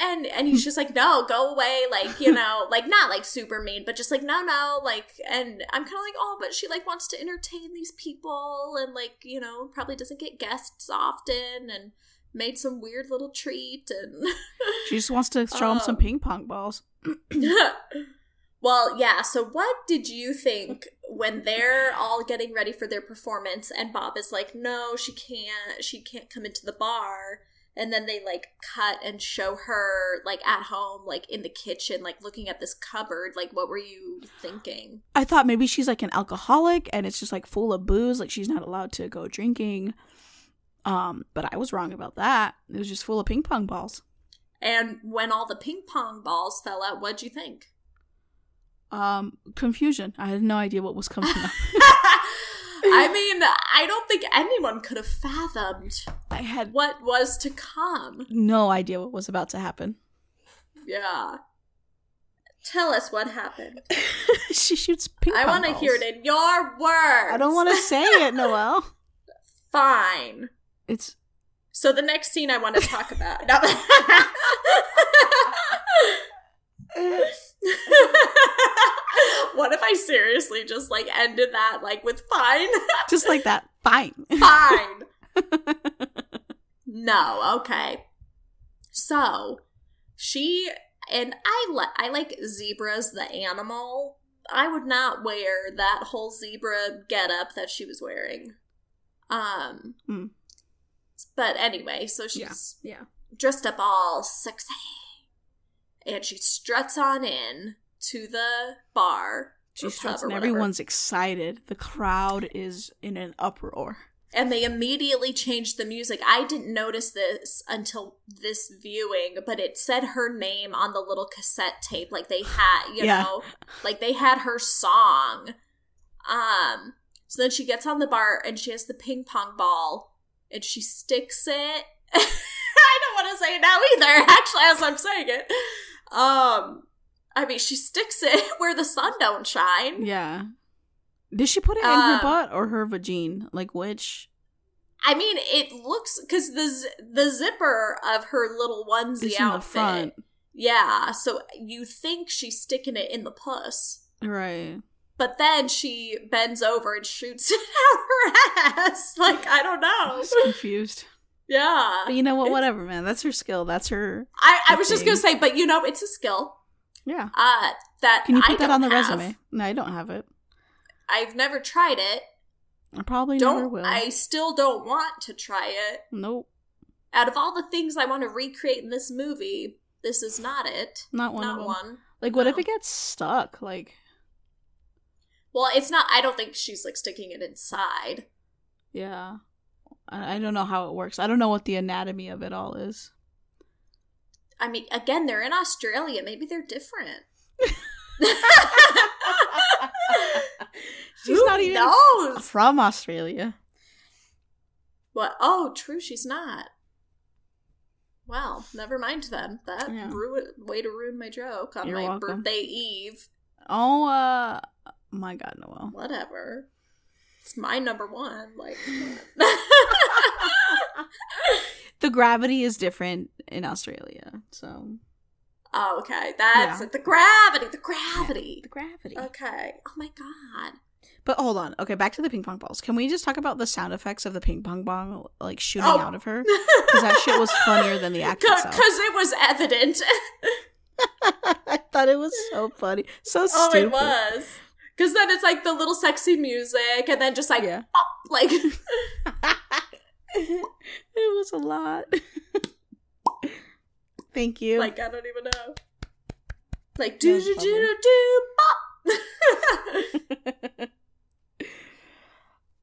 and and he's just like no go away like you know [LAUGHS] like not like super mean but just like no no like and i'm kind of like oh but she like wants to entertain these people and like you know probably doesn't get guests often and made some weird little treat and [LAUGHS] She just wants to show him some Um, ping pong balls. [CLEARS THROAT] well yeah so what did you think when they're all getting ready for their performance and bob is like no she can't she can't come into the bar and then they like cut and show her like at home like in the kitchen like looking at this cupboard like what were you thinking I thought maybe she's like an alcoholic and it's just like full of booze, like she's not allowed to go drinking. Um, but I was wrong about that. It was just full of ping pong balls. and when all the ping pong balls fell out what'd you think Um, confusion. I had no idea what was coming [LAUGHS] up. [LAUGHS] [LAUGHS] i mean i don't think anyone could have fathomed I had what was to come no idea what was about to happen. yeah tell us what happened [LAUGHS] she shoots ping I want to hear it in your words. I don't want to say it, [LAUGHS] Noelle. Fine. It's So the next scene I want to talk about. [LAUGHS] What if I seriously just like ended that like with fine? [LAUGHS] just like that. Fine. fine. [LAUGHS] No, okay. So she and I like I like zebras the animal. I would not wear that whole zebra getup that she was wearing. Um Hmm. but anyway, so she's Yeah. dressed up all sexy. And she struts on in to the bar. She struts and whatever. everyone's excited. The crowd is in an uproar. and they immediately changed the music. I didn't notice this until this viewing, but it said her name on the little cassette tape, like they had, you Yeah. know, like they had her song. Um, so then she gets on the bar and she has the ping pong ball and she sticks it. [LAUGHS] I don't want to say it now either, actually, as I'm saying it. Um, I mean, she sticks it [LAUGHS] where the sun don't shine. Yeah. Did she put it in Um, her butt or her vagina? Like which I mean, it looks because the z- the zipper of her little onesie the outfit. front? Yeah, so you think she's sticking it in the puss, Right. but then she bends over and shoots [LAUGHS] it out her ass. Like I don't I know. was confused. Yeah, But you know what? Whatever, man. That's her skill. That's her. I, I was just gonna say, but you know, it's a skill. Yeah. Uh, that Can you I put that on the have. resume? No, I don't have it. I've never tried it. I probably Don't will. I still don't want to try it. Nope. Out of all the things I want to recreate in this movie, this is not it. Not one not of them. one. Like, what if it gets stuck? Like, Well, it's not. I don't think she's like sticking it inside. yeah. I, don't know how it works. I don't know what the anatomy of it all is. I mean, again, they're in Australia. Maybe they're different. [LAUGHS] [LAUGHS] She's Who not even knows. from Australia. What? Oh, true. She's not. Well, never mind then. That Yeah. ruin, way to ruin my joke on You're my welcome. birthday eve. Oh, uh, my God, Noel. Whatever. It's my number one. Like, [LAUGHS] The gravity is different in Australia, so oh, okay. That's Yeah. it. The gravity. The gravity. the gravity. Okay. Oh my god. But hold on. Okay, back to the ping pong balls. Can we just talk about the sound effects of the ping pong ball like shooting Oh. out of her? Because that shit was funnier than the [LAUGHS] act Because it was evident. [LAUGHS] I thought it was so funny, so stupid. oh, it was. Because then it's like the little sexy music, and then just like, Yeah. pop, like, [LAUGHS] [LAUGHS] it was a lot. [LAUGHS] Thank you. like I don't even know. Like do do do do pop.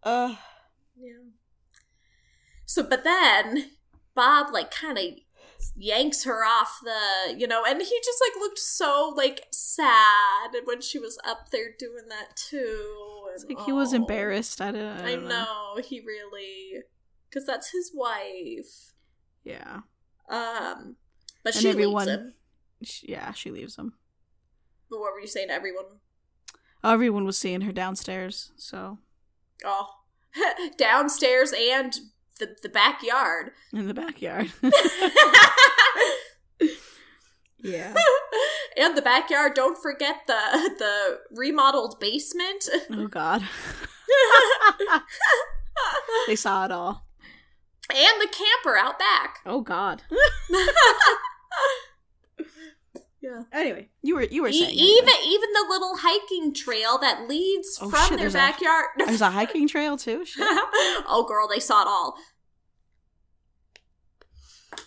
uh, yeah. So, but then Bob like kind of yanks her off the, you know, and he just like looked so like sad when she was up there doing that too. it's and, like he was oh. embarrassed. I don't. I, I don't know he really, because that's his wife. Yeah. Um, but And she everyone- leaves him. Yeah, she leaves him. But what were you saying? Everyone Everyone was seeing her downstairs, so Oh, [LAUGHS] downstairs and the the backyard. in the backyard. [LAUGHS] Yeah. [LAUGHS] and the backyard. Don't forget the the remodeled basement. Oh God. [LAUGHS] they saw it all. and the camper out back. Oh God. Yeah. Anyway, you were you were E- saying even anyway. even the little hiking trail that leads Oh, from shit, their there's a- backyard. [LAUGHS] there's a hiking trail too. [LAUGHS] Oh, girl, they saw it all.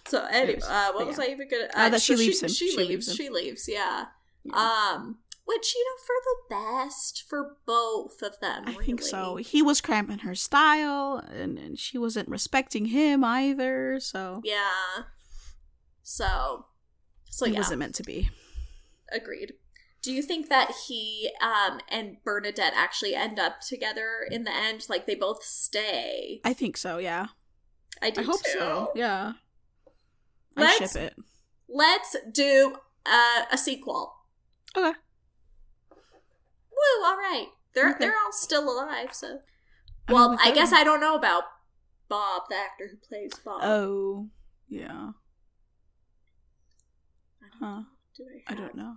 So anyway, uh, what but was. I even gonna? Uh, that she so leaves him. She, She leaves. leaves him. She leaves. Yeah. Yeah. Um, which you know, for the best for both of them. I really. think so. He was cramping her style, and, and she wasn't respecting him either. So Yeah. So. So he yeah, wasn't meant to be. agreed. Do you think that he um and Bernadette actually end up together in the end? Like they both stay? I think so. Yeah. I do I hope too. so. Yeah. I Let's- ship it. Let's do uh, a sequel. Okay. Woo! All right, they're Okay. they're all still alive. So, well, we I guess I don't know about Bob, the actor who plays Bob. Oh. Yeah. Huh. do I? I don't know.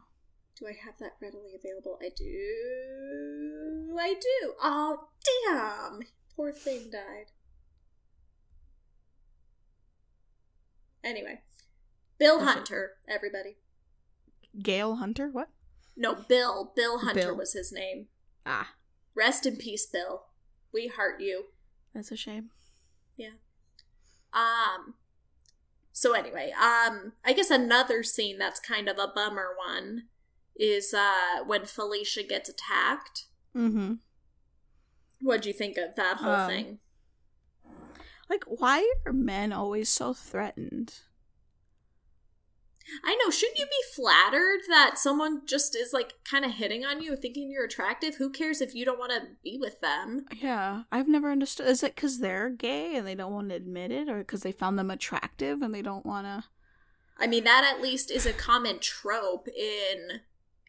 Do I have that readily available? I do. I do. Oh, damn! Poor thing died. Anyway, Bill That's it. Hunter. Everybody. Gail Hunter. What? No, Bill. Bill Hunter Bill. was his name. Ah, Rest in peace, Bill. We heart you. that's a shame. Yeah. Um so anyway, um I guess another scene that's kind of a bummer one is uh when Felicia gets attacked. Mm-hmm. What'd you think of that whole Um, thing? Like, why are men always so threatened? I know, shouldn't you be flattered that someone just is like kind of hitting on you, thinking you're attractive? Who cares if you don't want to be with them? Yeah, I've never understood. Is it because they're gay and they don't want to admit it, or because they found them attractive and they don't want to? I mean, that at least is a common trope in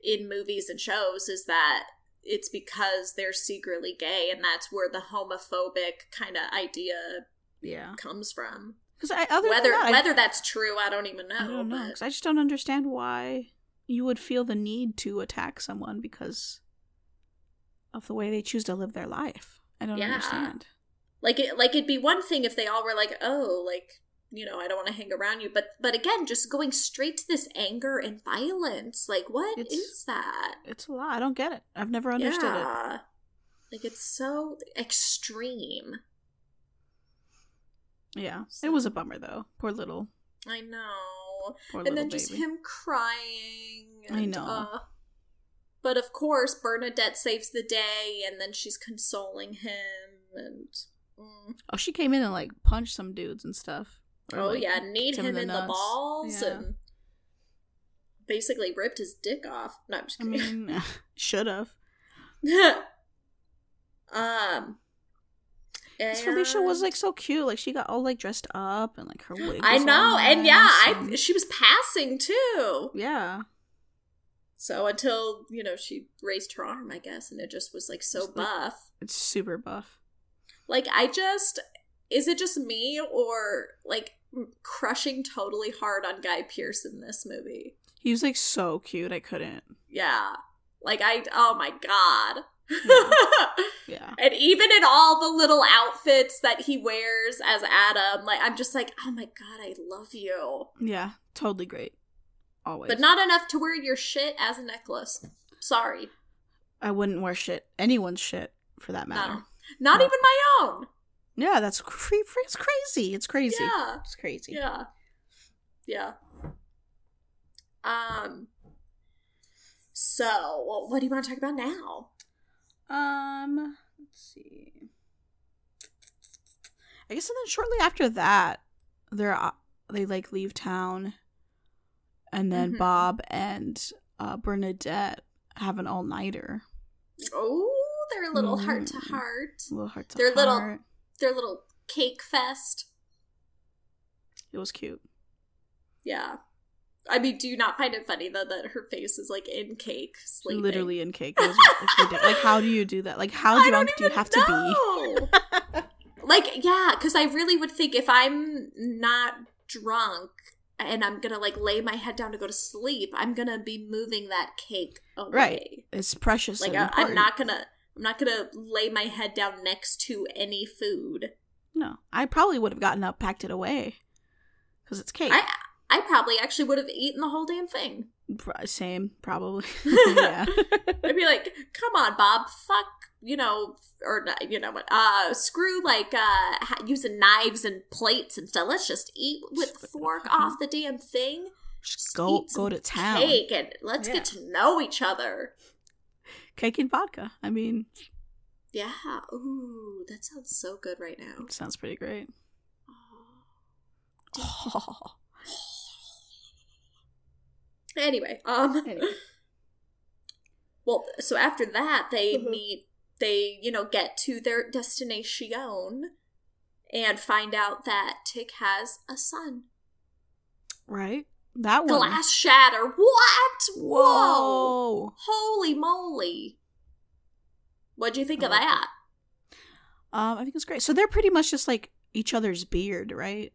in movies and shows is that it's because they're secretly gay and that's where the homophobic kind of idea Yeah, comes from. Because I other whether that, I- whether that's true, I don't even know. I don't know. because I just don't understand why you would feel the need to attack someone because of the way they choose to live their life. I don't Yeah. understand. like it like it'd be one thing if they all were like, "Oh, like, you know, I don't want to hang around you." But but again, just going straight to this anger and violence. Like what is It's- that? It's a lot. I don't get it. I've never understood it. Like it's so extreme. Yeah, So- it was a bummer though. Poor little, I know. poor and then just baby. him crying. I know. uh, but of course, Bernadette saves the day, and then she's consoling him, and mm. Oh, she came in and like punched some dudes and stuff. Or, oh like, yeah, kicked him the in the balls, Yeah. and basically ripped his dick off. No, I'm just I kidding. mean, should have. um, Because Felicia was like so cute. Like she got all like dressed up and like her [GASPS] wig. I know, and yeah, I she was passing too. yeah. So until you know she raised her arm, I guess, and it just was like so like- buff. It's super buff. Like I just is it just me or like crushing totally hard on Guy Pearce in this movie? He was like so cute. I couldn't. Yeah. Like I oh my god. Yeah. and even in all the little outfits that he wears as Adam, like I'm just like, "Oh my god, I love you." Yeah. Totally great. Always. But not enough to wear your shit as a necklace. Sorry. I wouldn't wear shit. Anyone's shit for that matter. No. Not No. even my own. Yeah, that's it's crazy. It's crazy. Yeah. It's crazy. Yeah. Yeah. Um so, what do you want to talk about now? Um, let's see. I guess and then shortly after that, they're uh, they like leave town, and then Mhm. Bob and uh, Bernadette have an all nighter. Oh, they're a little heart to Mm. heart. Little heart to Their little-. Their little cake fest. It was cute. Yeah. I mean, do you not find it funny though that her face is like in cake, sleeping? Literally in cake. Was, like, how do you do that? Like, how drunk don't you have to be? [LAUGHS] like, yeah, because I really would think if I'm not drunk and I'm gonna like lay my head down to go to sleep, I'm gonna be moving that cake away. Right. It's precious. Like I, I'm not gonna I'm not gonna lay my head down next to any food. No, I probably would have gotten up, packed it away, because it's cake. I I probably actually would have eaten the whole damn thing. Same, probably. [LAUGHS] yeah. I'd be like, "Come on, Bob, fuck." You know, or you know what? Uh, screw like uh using knives and plates and stuff. Let's just eat with Just- fork off the damn thing. Just go eat go to town. Cake and let's Yeah. get to know each other. Cake and vodka. I mean, Yeah. Ooh, that sounds so good right now. sounds pretty great. [LAUGHS] Oh. [LAUGHS] Anyway, um, Anyway. [LAUGHS] well, so after that, they Mhm. meet. They, you know, get to their destination and find out that Tick has a son. Right? That one. Glass shatter. What? Whoa! Whoa. Holy moly! What do you think of that? Um, I think it's great. So they're pretty much just like each other's beard, right?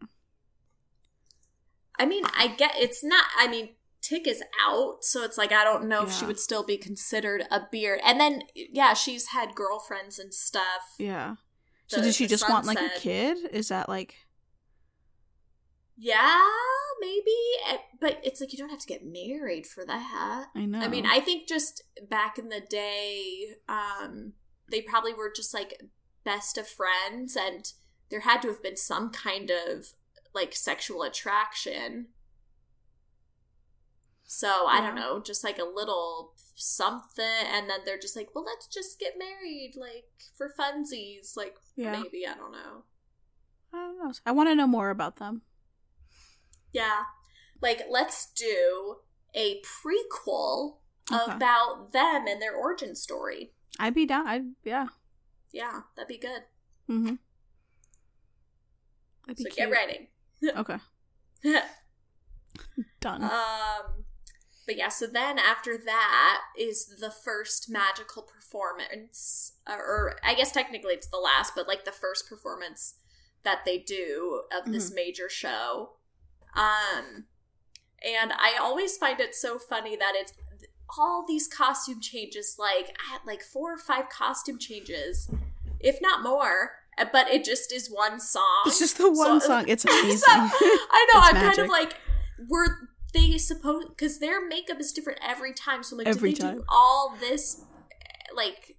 I mean, I get it's not. I mean, Tick is out, so it's like I don't know if she would still be considered a beard. And then, yeah, she's had girlfriends and stuff. Yeah. So The- did she just want like a kid? Is that like Yeah, maybe. Eh, But it's like you don't have to get married for that. I know? I mean, I think just back in the day, um, they probably were just like best of friends, and there had to have been some kind of like sexual attraction. So I don't know, just like a little something, and then they're just like, well, let's just get married, like for funsies, like yeah. maybe I don't know. I don't know. I want to know more about them. Yeah. Like, let's do a prequel Okay. about them and their origin story. I'd be down. I'd yeah. Yeah, that'd be good. Mm-hmm. That'd be So get cute. writing. [LAUGHS] Okay. [LAUGHS] Done. um, but yeah, so then after that is the first magical performance, or, or I guess technically it's the last, but like the first performance that they do of this Mm-hmm. major show. Um, and I always find it so funny that it's all these costume changes, like I had like four or five costume changes, if not more. uh, But it just is one song. it's just the one So- song. It's [LAUGHS] So, amazing. I know. It's I'm kind of like, were they supposed? Because their makeup is different every time. So I'm like, Every did they time. do all this, like,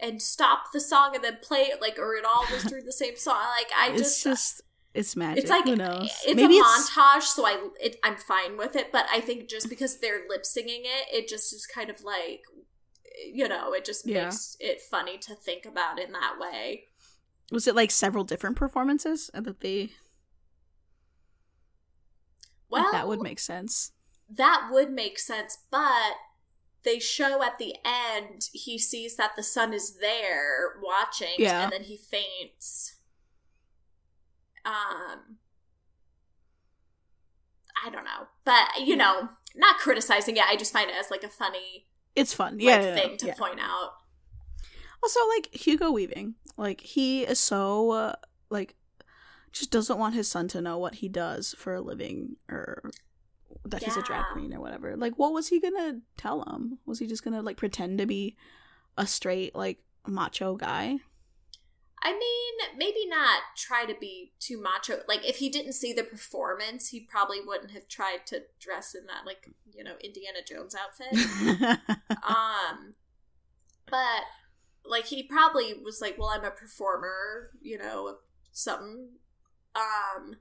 and stop the song and then play it, like, or it all was [LAUGHS] through the same song? Like, I just. it's just, it's magic. it's like Who knows? it's Maybe a it's montage, so I it, I'm fine with it. But I think just because they're lip singing it, it just is kind of like, you know, it just Yeah. makes it funny to think about in that way. was it like several different performances that they Well, that would make sense. that would make sense, but they show at the end he sees that the sun is there watching Yeah. and then he faints. Um I don't know. But you know, not criticizing it, I just find it as like a funny It's fun. like, Yeah. yeah, thing to yeah. point out. Also, like Hugo Weaving, like he is so uh, like just doesn't want his son to know what he does for a living or that he's a drag queen or whatever. Like, what was he gonna tell him? Was he just gonna like pretend to be a straight like macho guy? I mean, maybe not try to be too macho. Like, if he didn't see the performance, he probably wouldn't have tried to dress in that, like, you know, Indiana Jones outfit. [LAUGHS] um but like he probably was like well i'm a performer you know something um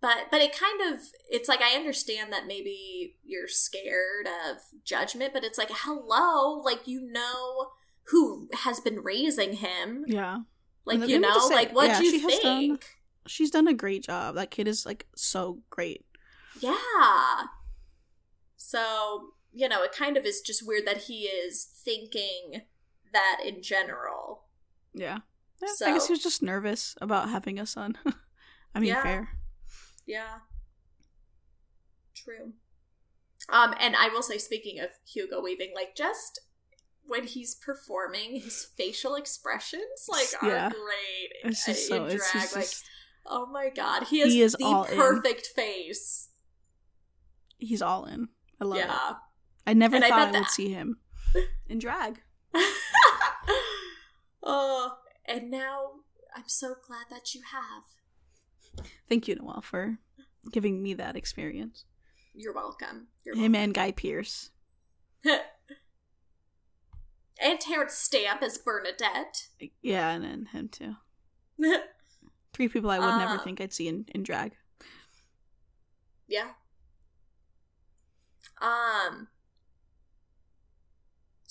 but but it kind of it's like i understand that maybe you're scared of judgment but it's like hello like you know who has been raising him yeah, like you know say, like what yeah, do you has done- think she's done a great job. That kid is like so great. Yeah. So, you know, it kind of is just weird that he is thinking that in general. Yeah. Yeah, I guess he was just nervous about having a son. [LAUGHS] I mean, Yeah. fair. Yeah. True. Um, and I will say, speaking of Hugo Weaving, like just when he's performing, his facial expressions like are Yeah. great It's just uh, so. in It's drag. just, like, just- Oh my god, he has He is the all in. perfect face. He's all in. I love it. I never And thought I, bet would that- see him [LAUGHS] in drag. [LAUGHS] oh, and now I'm so glad that you have. Thank you, Noel, for giving me that experience. You're welcome. You're Him and Guy Pearce. [LAUGHS] and Terence Stamp as Bernadette. Yeah, and then him too. [LAUGHS] Three people I would Uh, never think I'd see in, in drag. yeah. Um.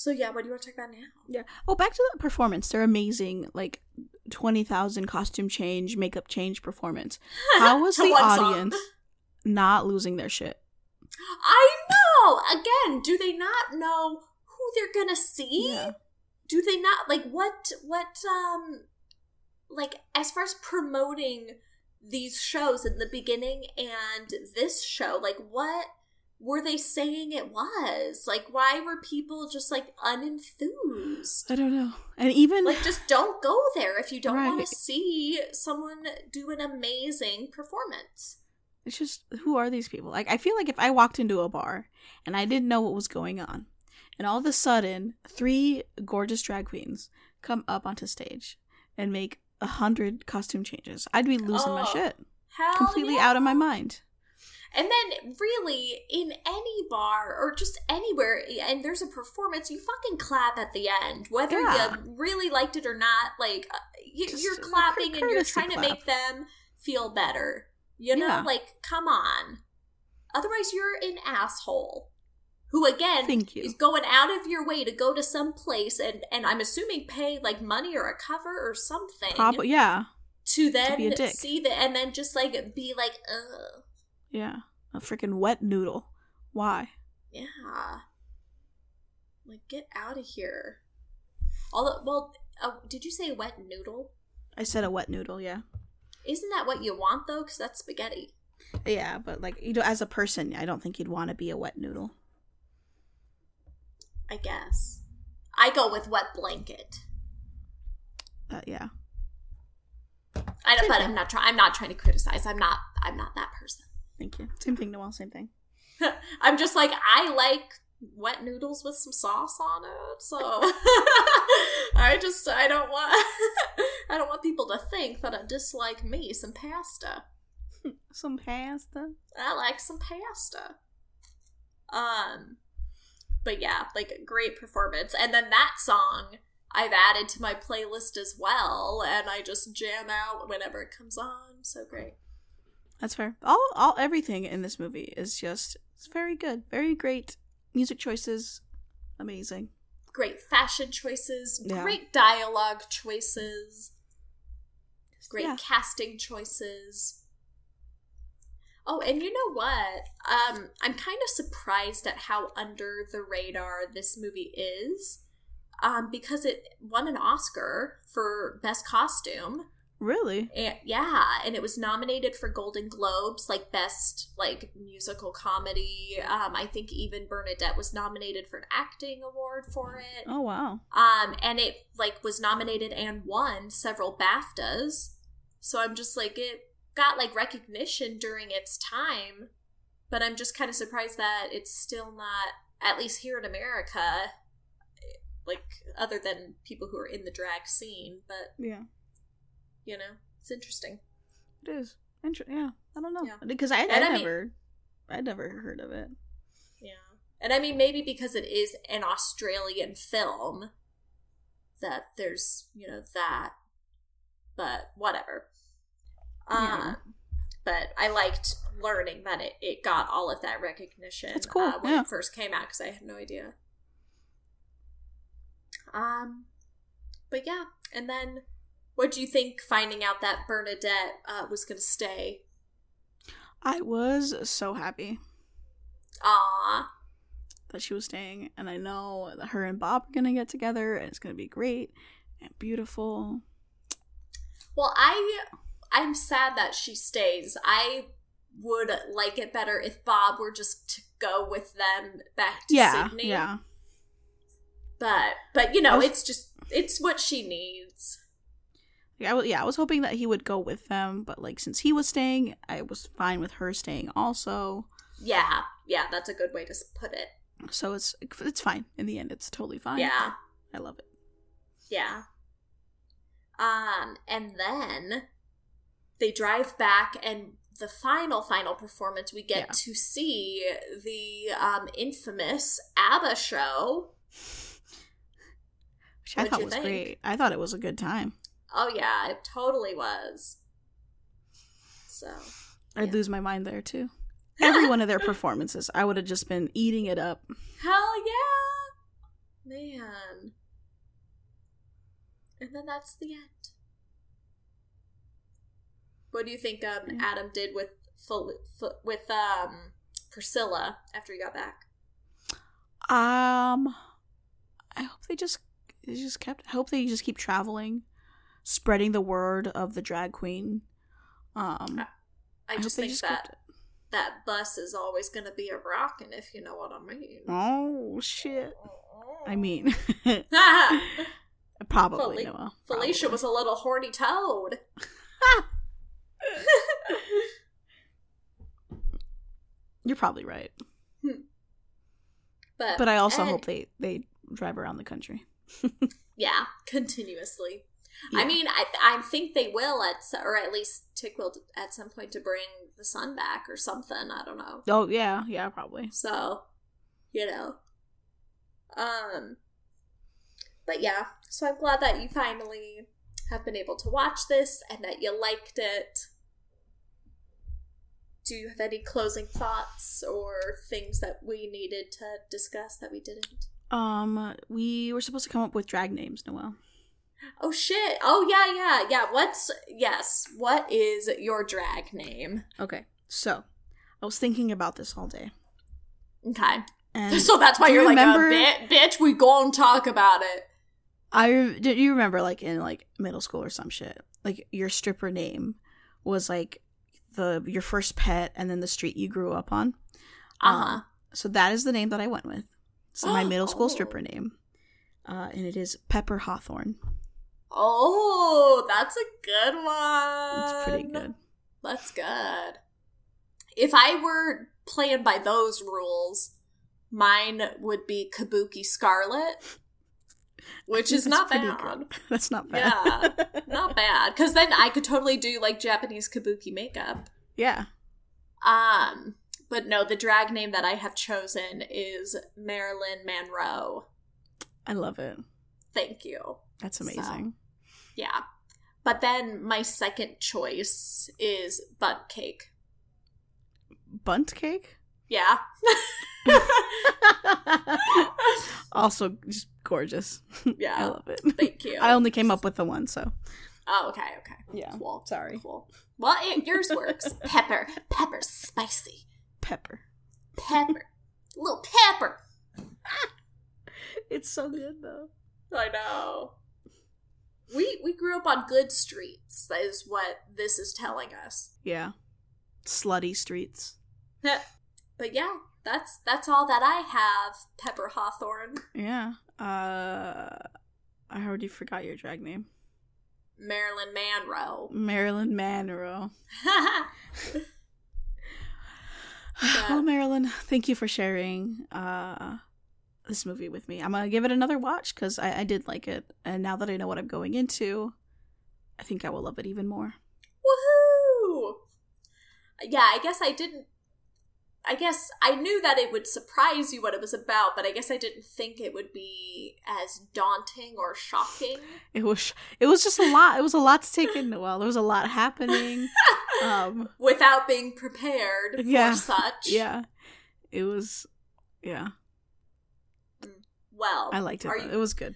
So yeah, what do you want to talk about now? Yeah. Oh, back to that performance. They're amazing. Like twenty thousand costume change, makeup change performance. [LAUGHS] How was the one song. audience not losing their shit? I know. Again, do they not know who they're gonna see? Yeah. Do they not like what what um like as far as promoting these shows in the beginning and this show, like what were they saying it was? Like why were people just like unenthused? I don't know. And even Like just don't go there if you don't want to see someone do an amazing performance. it's just who are these people? Like I feel like if I walked into a bar and I didn't know what was going on, and all of a sudden three gorgeous drag queens come up onto stage and make a hundred costume changes, I'd be losing my Oh, shit. Hell Completely yeah. out of my mind. And then, really, in any bar or just anywhere, and there's a performance, you fucking clap at the end, whether Yeah. you really liked it or not. Like uh, you, Just you're a clapping and you're trying to make them feel better. You know, Yeah. like come on. Otherwise, you're an asshole. Who again Thank you. is going out of your way to go to some place and and I'm assuming pay like money or a cover or something Probably yeah. to then dick. see the and then just like be like, ugh. Yeah. A freaking wet noodle. Why? Yeah. Like, get out of here. Although, well, uh, did you say wet noodle? I said a wet noodle, yeah. Isn't that what you want though? Because that's spaghetti. Yeah, but like you know, as a person, I don't think you'd want to be a wet noodle. I guess. I go with wet blanket. Uh, yeah. I don't, but. I'm not trying. I'm not trying to criticize. I'm not. I'm not that person. Thank you. Same thing, Noel. Same thing. [LAUGHS] I'm just like I like wet noodles with some sauce on it. So [LAUGHS] I just I don't want [LAUGHS] I don't want people to think that I dislike me some pasta. Some pasta. I like some pasta. Um, but yeah, like great performance, and then that song I've added to my playlist as well, and I just jam out whenever it comes on. So great. That's fair. All, all, everything in this movie is just it's very good, very great music choices, amazing. Great fashion choices, Yeah. great dialogue choices, great Yeah. casting choices. Oh, and you know what? Um, I'm kind of surprised at how under the radar this movie is. Um, because it won an Oscar for best costume. Really? And yeah, and it was nominated for Golden Globes, like best like musical comedy. Um, I think even Bernadette was nominated for an acting award for it. Oh wow. Um, and it like was nominated and won several BAFTAs. So I'm just like it got like recognition during its time, but I'm just kind of surprised that it's still not at least here in America like other than people who are in the drag scene, but Yeah, you know, it's interesting. it is. Inter- yeah, I don't know Yeah. because I, I I mean- never, I never heard of it. Yeah. And I mean, maybe because it is an Australian film, that there's, you know, that. But whatever. Yeah. Um, but I liked learning that it, it got all of that recognition That's cool, uh, when yeah. it first came out because I had no idea. Um, but yeah, and then what do you think finding out that Bernadette uh, was going to stay? I was so happy Aw, that she was staying, and I know that her and Bob are gonna get together, and it's gonna be great and beautiful. Well, I I'm sad that she stays. I would like it better if Bob were just to go with them back to Yeah, Sydney. yeah. But but you know, was- it's just it's what she needs. I was, yeah, I was hoping that he would go with them, but like since he was staying, I was fine with her staying also. Yeah, yeah, that's a good way to put it. So it's it's fine in the end. It's totally fine. Yeah, I love it. yeah. Um, and then they drive back, and the final, final performance, we get Yeah. to see the um infamous ABBA show. Which I What'd thought was think? great. I thought it was a good time. Oh yeah, it totally was. So I'd lose my mind there too. [LAUGHS] Every one of their performances, I would have just been eating it up. hell yeah, man. And then that's the end. What do you think um Adam did with with um Priscilla after he got back? Um, I hope they just they just kept. I hope they just keep traveling, spreading the word of the drag queen. Um, I hope just think kept that that bus is always going to be a rockin' if you know what I mean. Oh shit! I [LAUGHS] mean, [LAUGHS] probably Fel- Noah. Felicia probably. was a little horny toad. [LAUGHS] You're probably right, But but I also and- hope they they drive around the country. yeah, continuously. Yeah. I mean, I I think they will at or at least Tick will at some point to bring the sun back or something. I don't know. Oh yeah, yeah, probably. So, you know, um, but yeah. So I'm glad that you finally have been able to watch this and that you liked it. Do you have any closing thoughts or things that we needed to discuss that we didn't? Um, we were supposed to come up with drag names, Noel. Oh shit. Oh yeah, yeah, yeah. What's yes, what is your drag name? Okay, so I was thinking about this all day, Okay. and [LAUGHS] So that's why you you're like remember- a bit bitch, we go and talk about it. I do you remember like in like middle school or some shit, like your stripper name was like the your first pet and then the street you grew up on. Uh-huh. Um, so that is the name that I went with. So my [GASPS] middle school Oh. stripper name, uh, and it is Pepper Hawthorne. Oh, that's a good one. It's pretty good. That's good. If I were playing by those rules, mine would be Kabuki Scarlet, which is not bad. good. [LAUGHS] That's not bad. Yeah, [LAUGHS] not bad, because then I could totally do like Japanese Kabuki makeup. yeah. Um, but no, the drag name that I have chosen is Marilyn Monroe. I love it. Thank you. That's So- amazing. Yeah. But then my second choice is Bundt cake. Bundt cake. Yeah. [LAUGHS] also, just gorgeous. Yeah. I love it. Thank you. I only came up with the one, so Oh, okay, okay. yeah. Cool. Sorry. Cool. Well, it, yours works. [LAUGHS] Pepper. Pepper spicy. Pepper. Pepper. little pepper. [LAUGHS] It's so good though. I know. We we grew up on good streets. That is what this is telling us. Yeah. Slutty streets. [LAUGHS] But yeah, that's that's all that I have. Pepper Hawthorne, Yeah. Uh I already forgot your drag name. Marilyn Monroe. Marilyn Monroe. [LAUGHS] [SIGHS] well, Marilyn, thank you for sharing uh this movie with me. I'm gonna give it another watch because I, I did like it, and now that I know what I'm going into, I think I will love it even more. Woohoo! Yeah, I guess I didn't. I guess I knew that it would surprise you what it was about, but I guess I didn't think it would be as daunting or shocking. It was it was just a lot. It was a lot to take in. Well, there was a lot happening. [LAUGHS] Um, Without being prepared for such. yeah, it was. Yeah, Well, I liked it. Are you, It was good.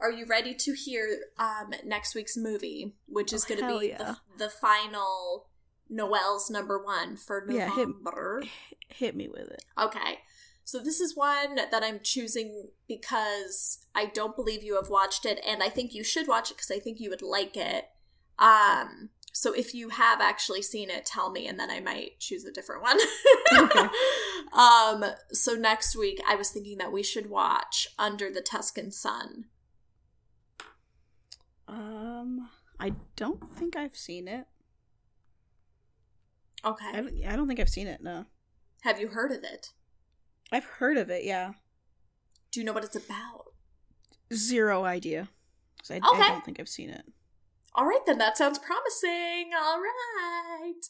are you ready to hear um, next week's movie, which is Oh, going to be yeah. the, the final Noel's number one for Yeah, hit- November? Hit me with it. Okay. So this is one that I'm choosing because I don't believe you have watched it and I think you should watch it because I think you would like it. Um so if you have actually seen it, tell me and then I might choose a different one. Okay. [LAUGHS] Um so next week I was thinking that we should watch Under the Tuscan Sun. Um. I don't think I've seen it. I Okay. don't, I don't think I've seen it. No, Have you heard of it? I've heard of it. Yeah, Do you know what it's about? zero idea. I, I don't think I've seen it. All right, then that sounds promising. All right.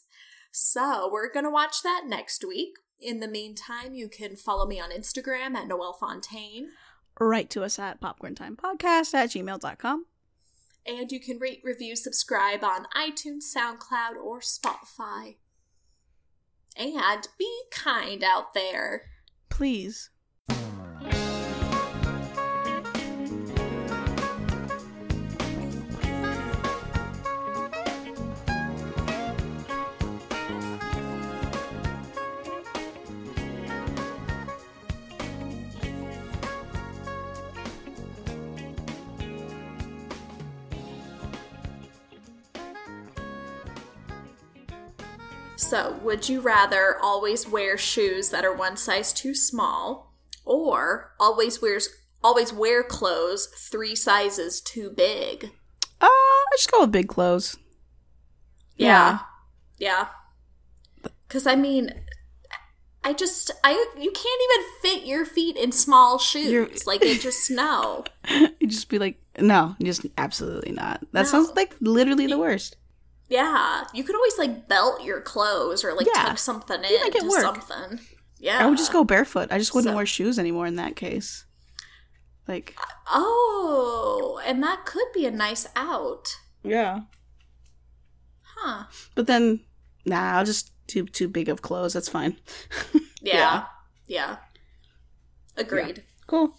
So we're going to watch that next week. In the meantime, you can follow me on Instagram at Noelle Fontaine. Write to us at popcorntimepodcast at gmail.com. And you can rate, review, subscribe on iTunes, SoundCloud, or Spotify. And be kind out there. Please. So, would you rather always wear shoes that are one size too small or always wears always wear clothes 3 sizes too big? Uh, I just go with big clothes. Yeah. Yeah. Cuz I mean I just I you can't even fit your feet in small shoes. You're- like it just [LAUGHS] no. you just be like, no, just absolutely not. That No. sounds like literally the worst. Yeah, you could always like belt your clothes or like Yeah. tuck something in it to work. something. Yeah. I would just go barefoot. I just wouldn't So- wear shoes anymore in that case. Like, Oh, and that could be a nice out. yeah. Huh. But then, nah, I'll just too too big of clothes. That's fine. [LAUGHS] Yeah. Yeah. Agreed. Cool.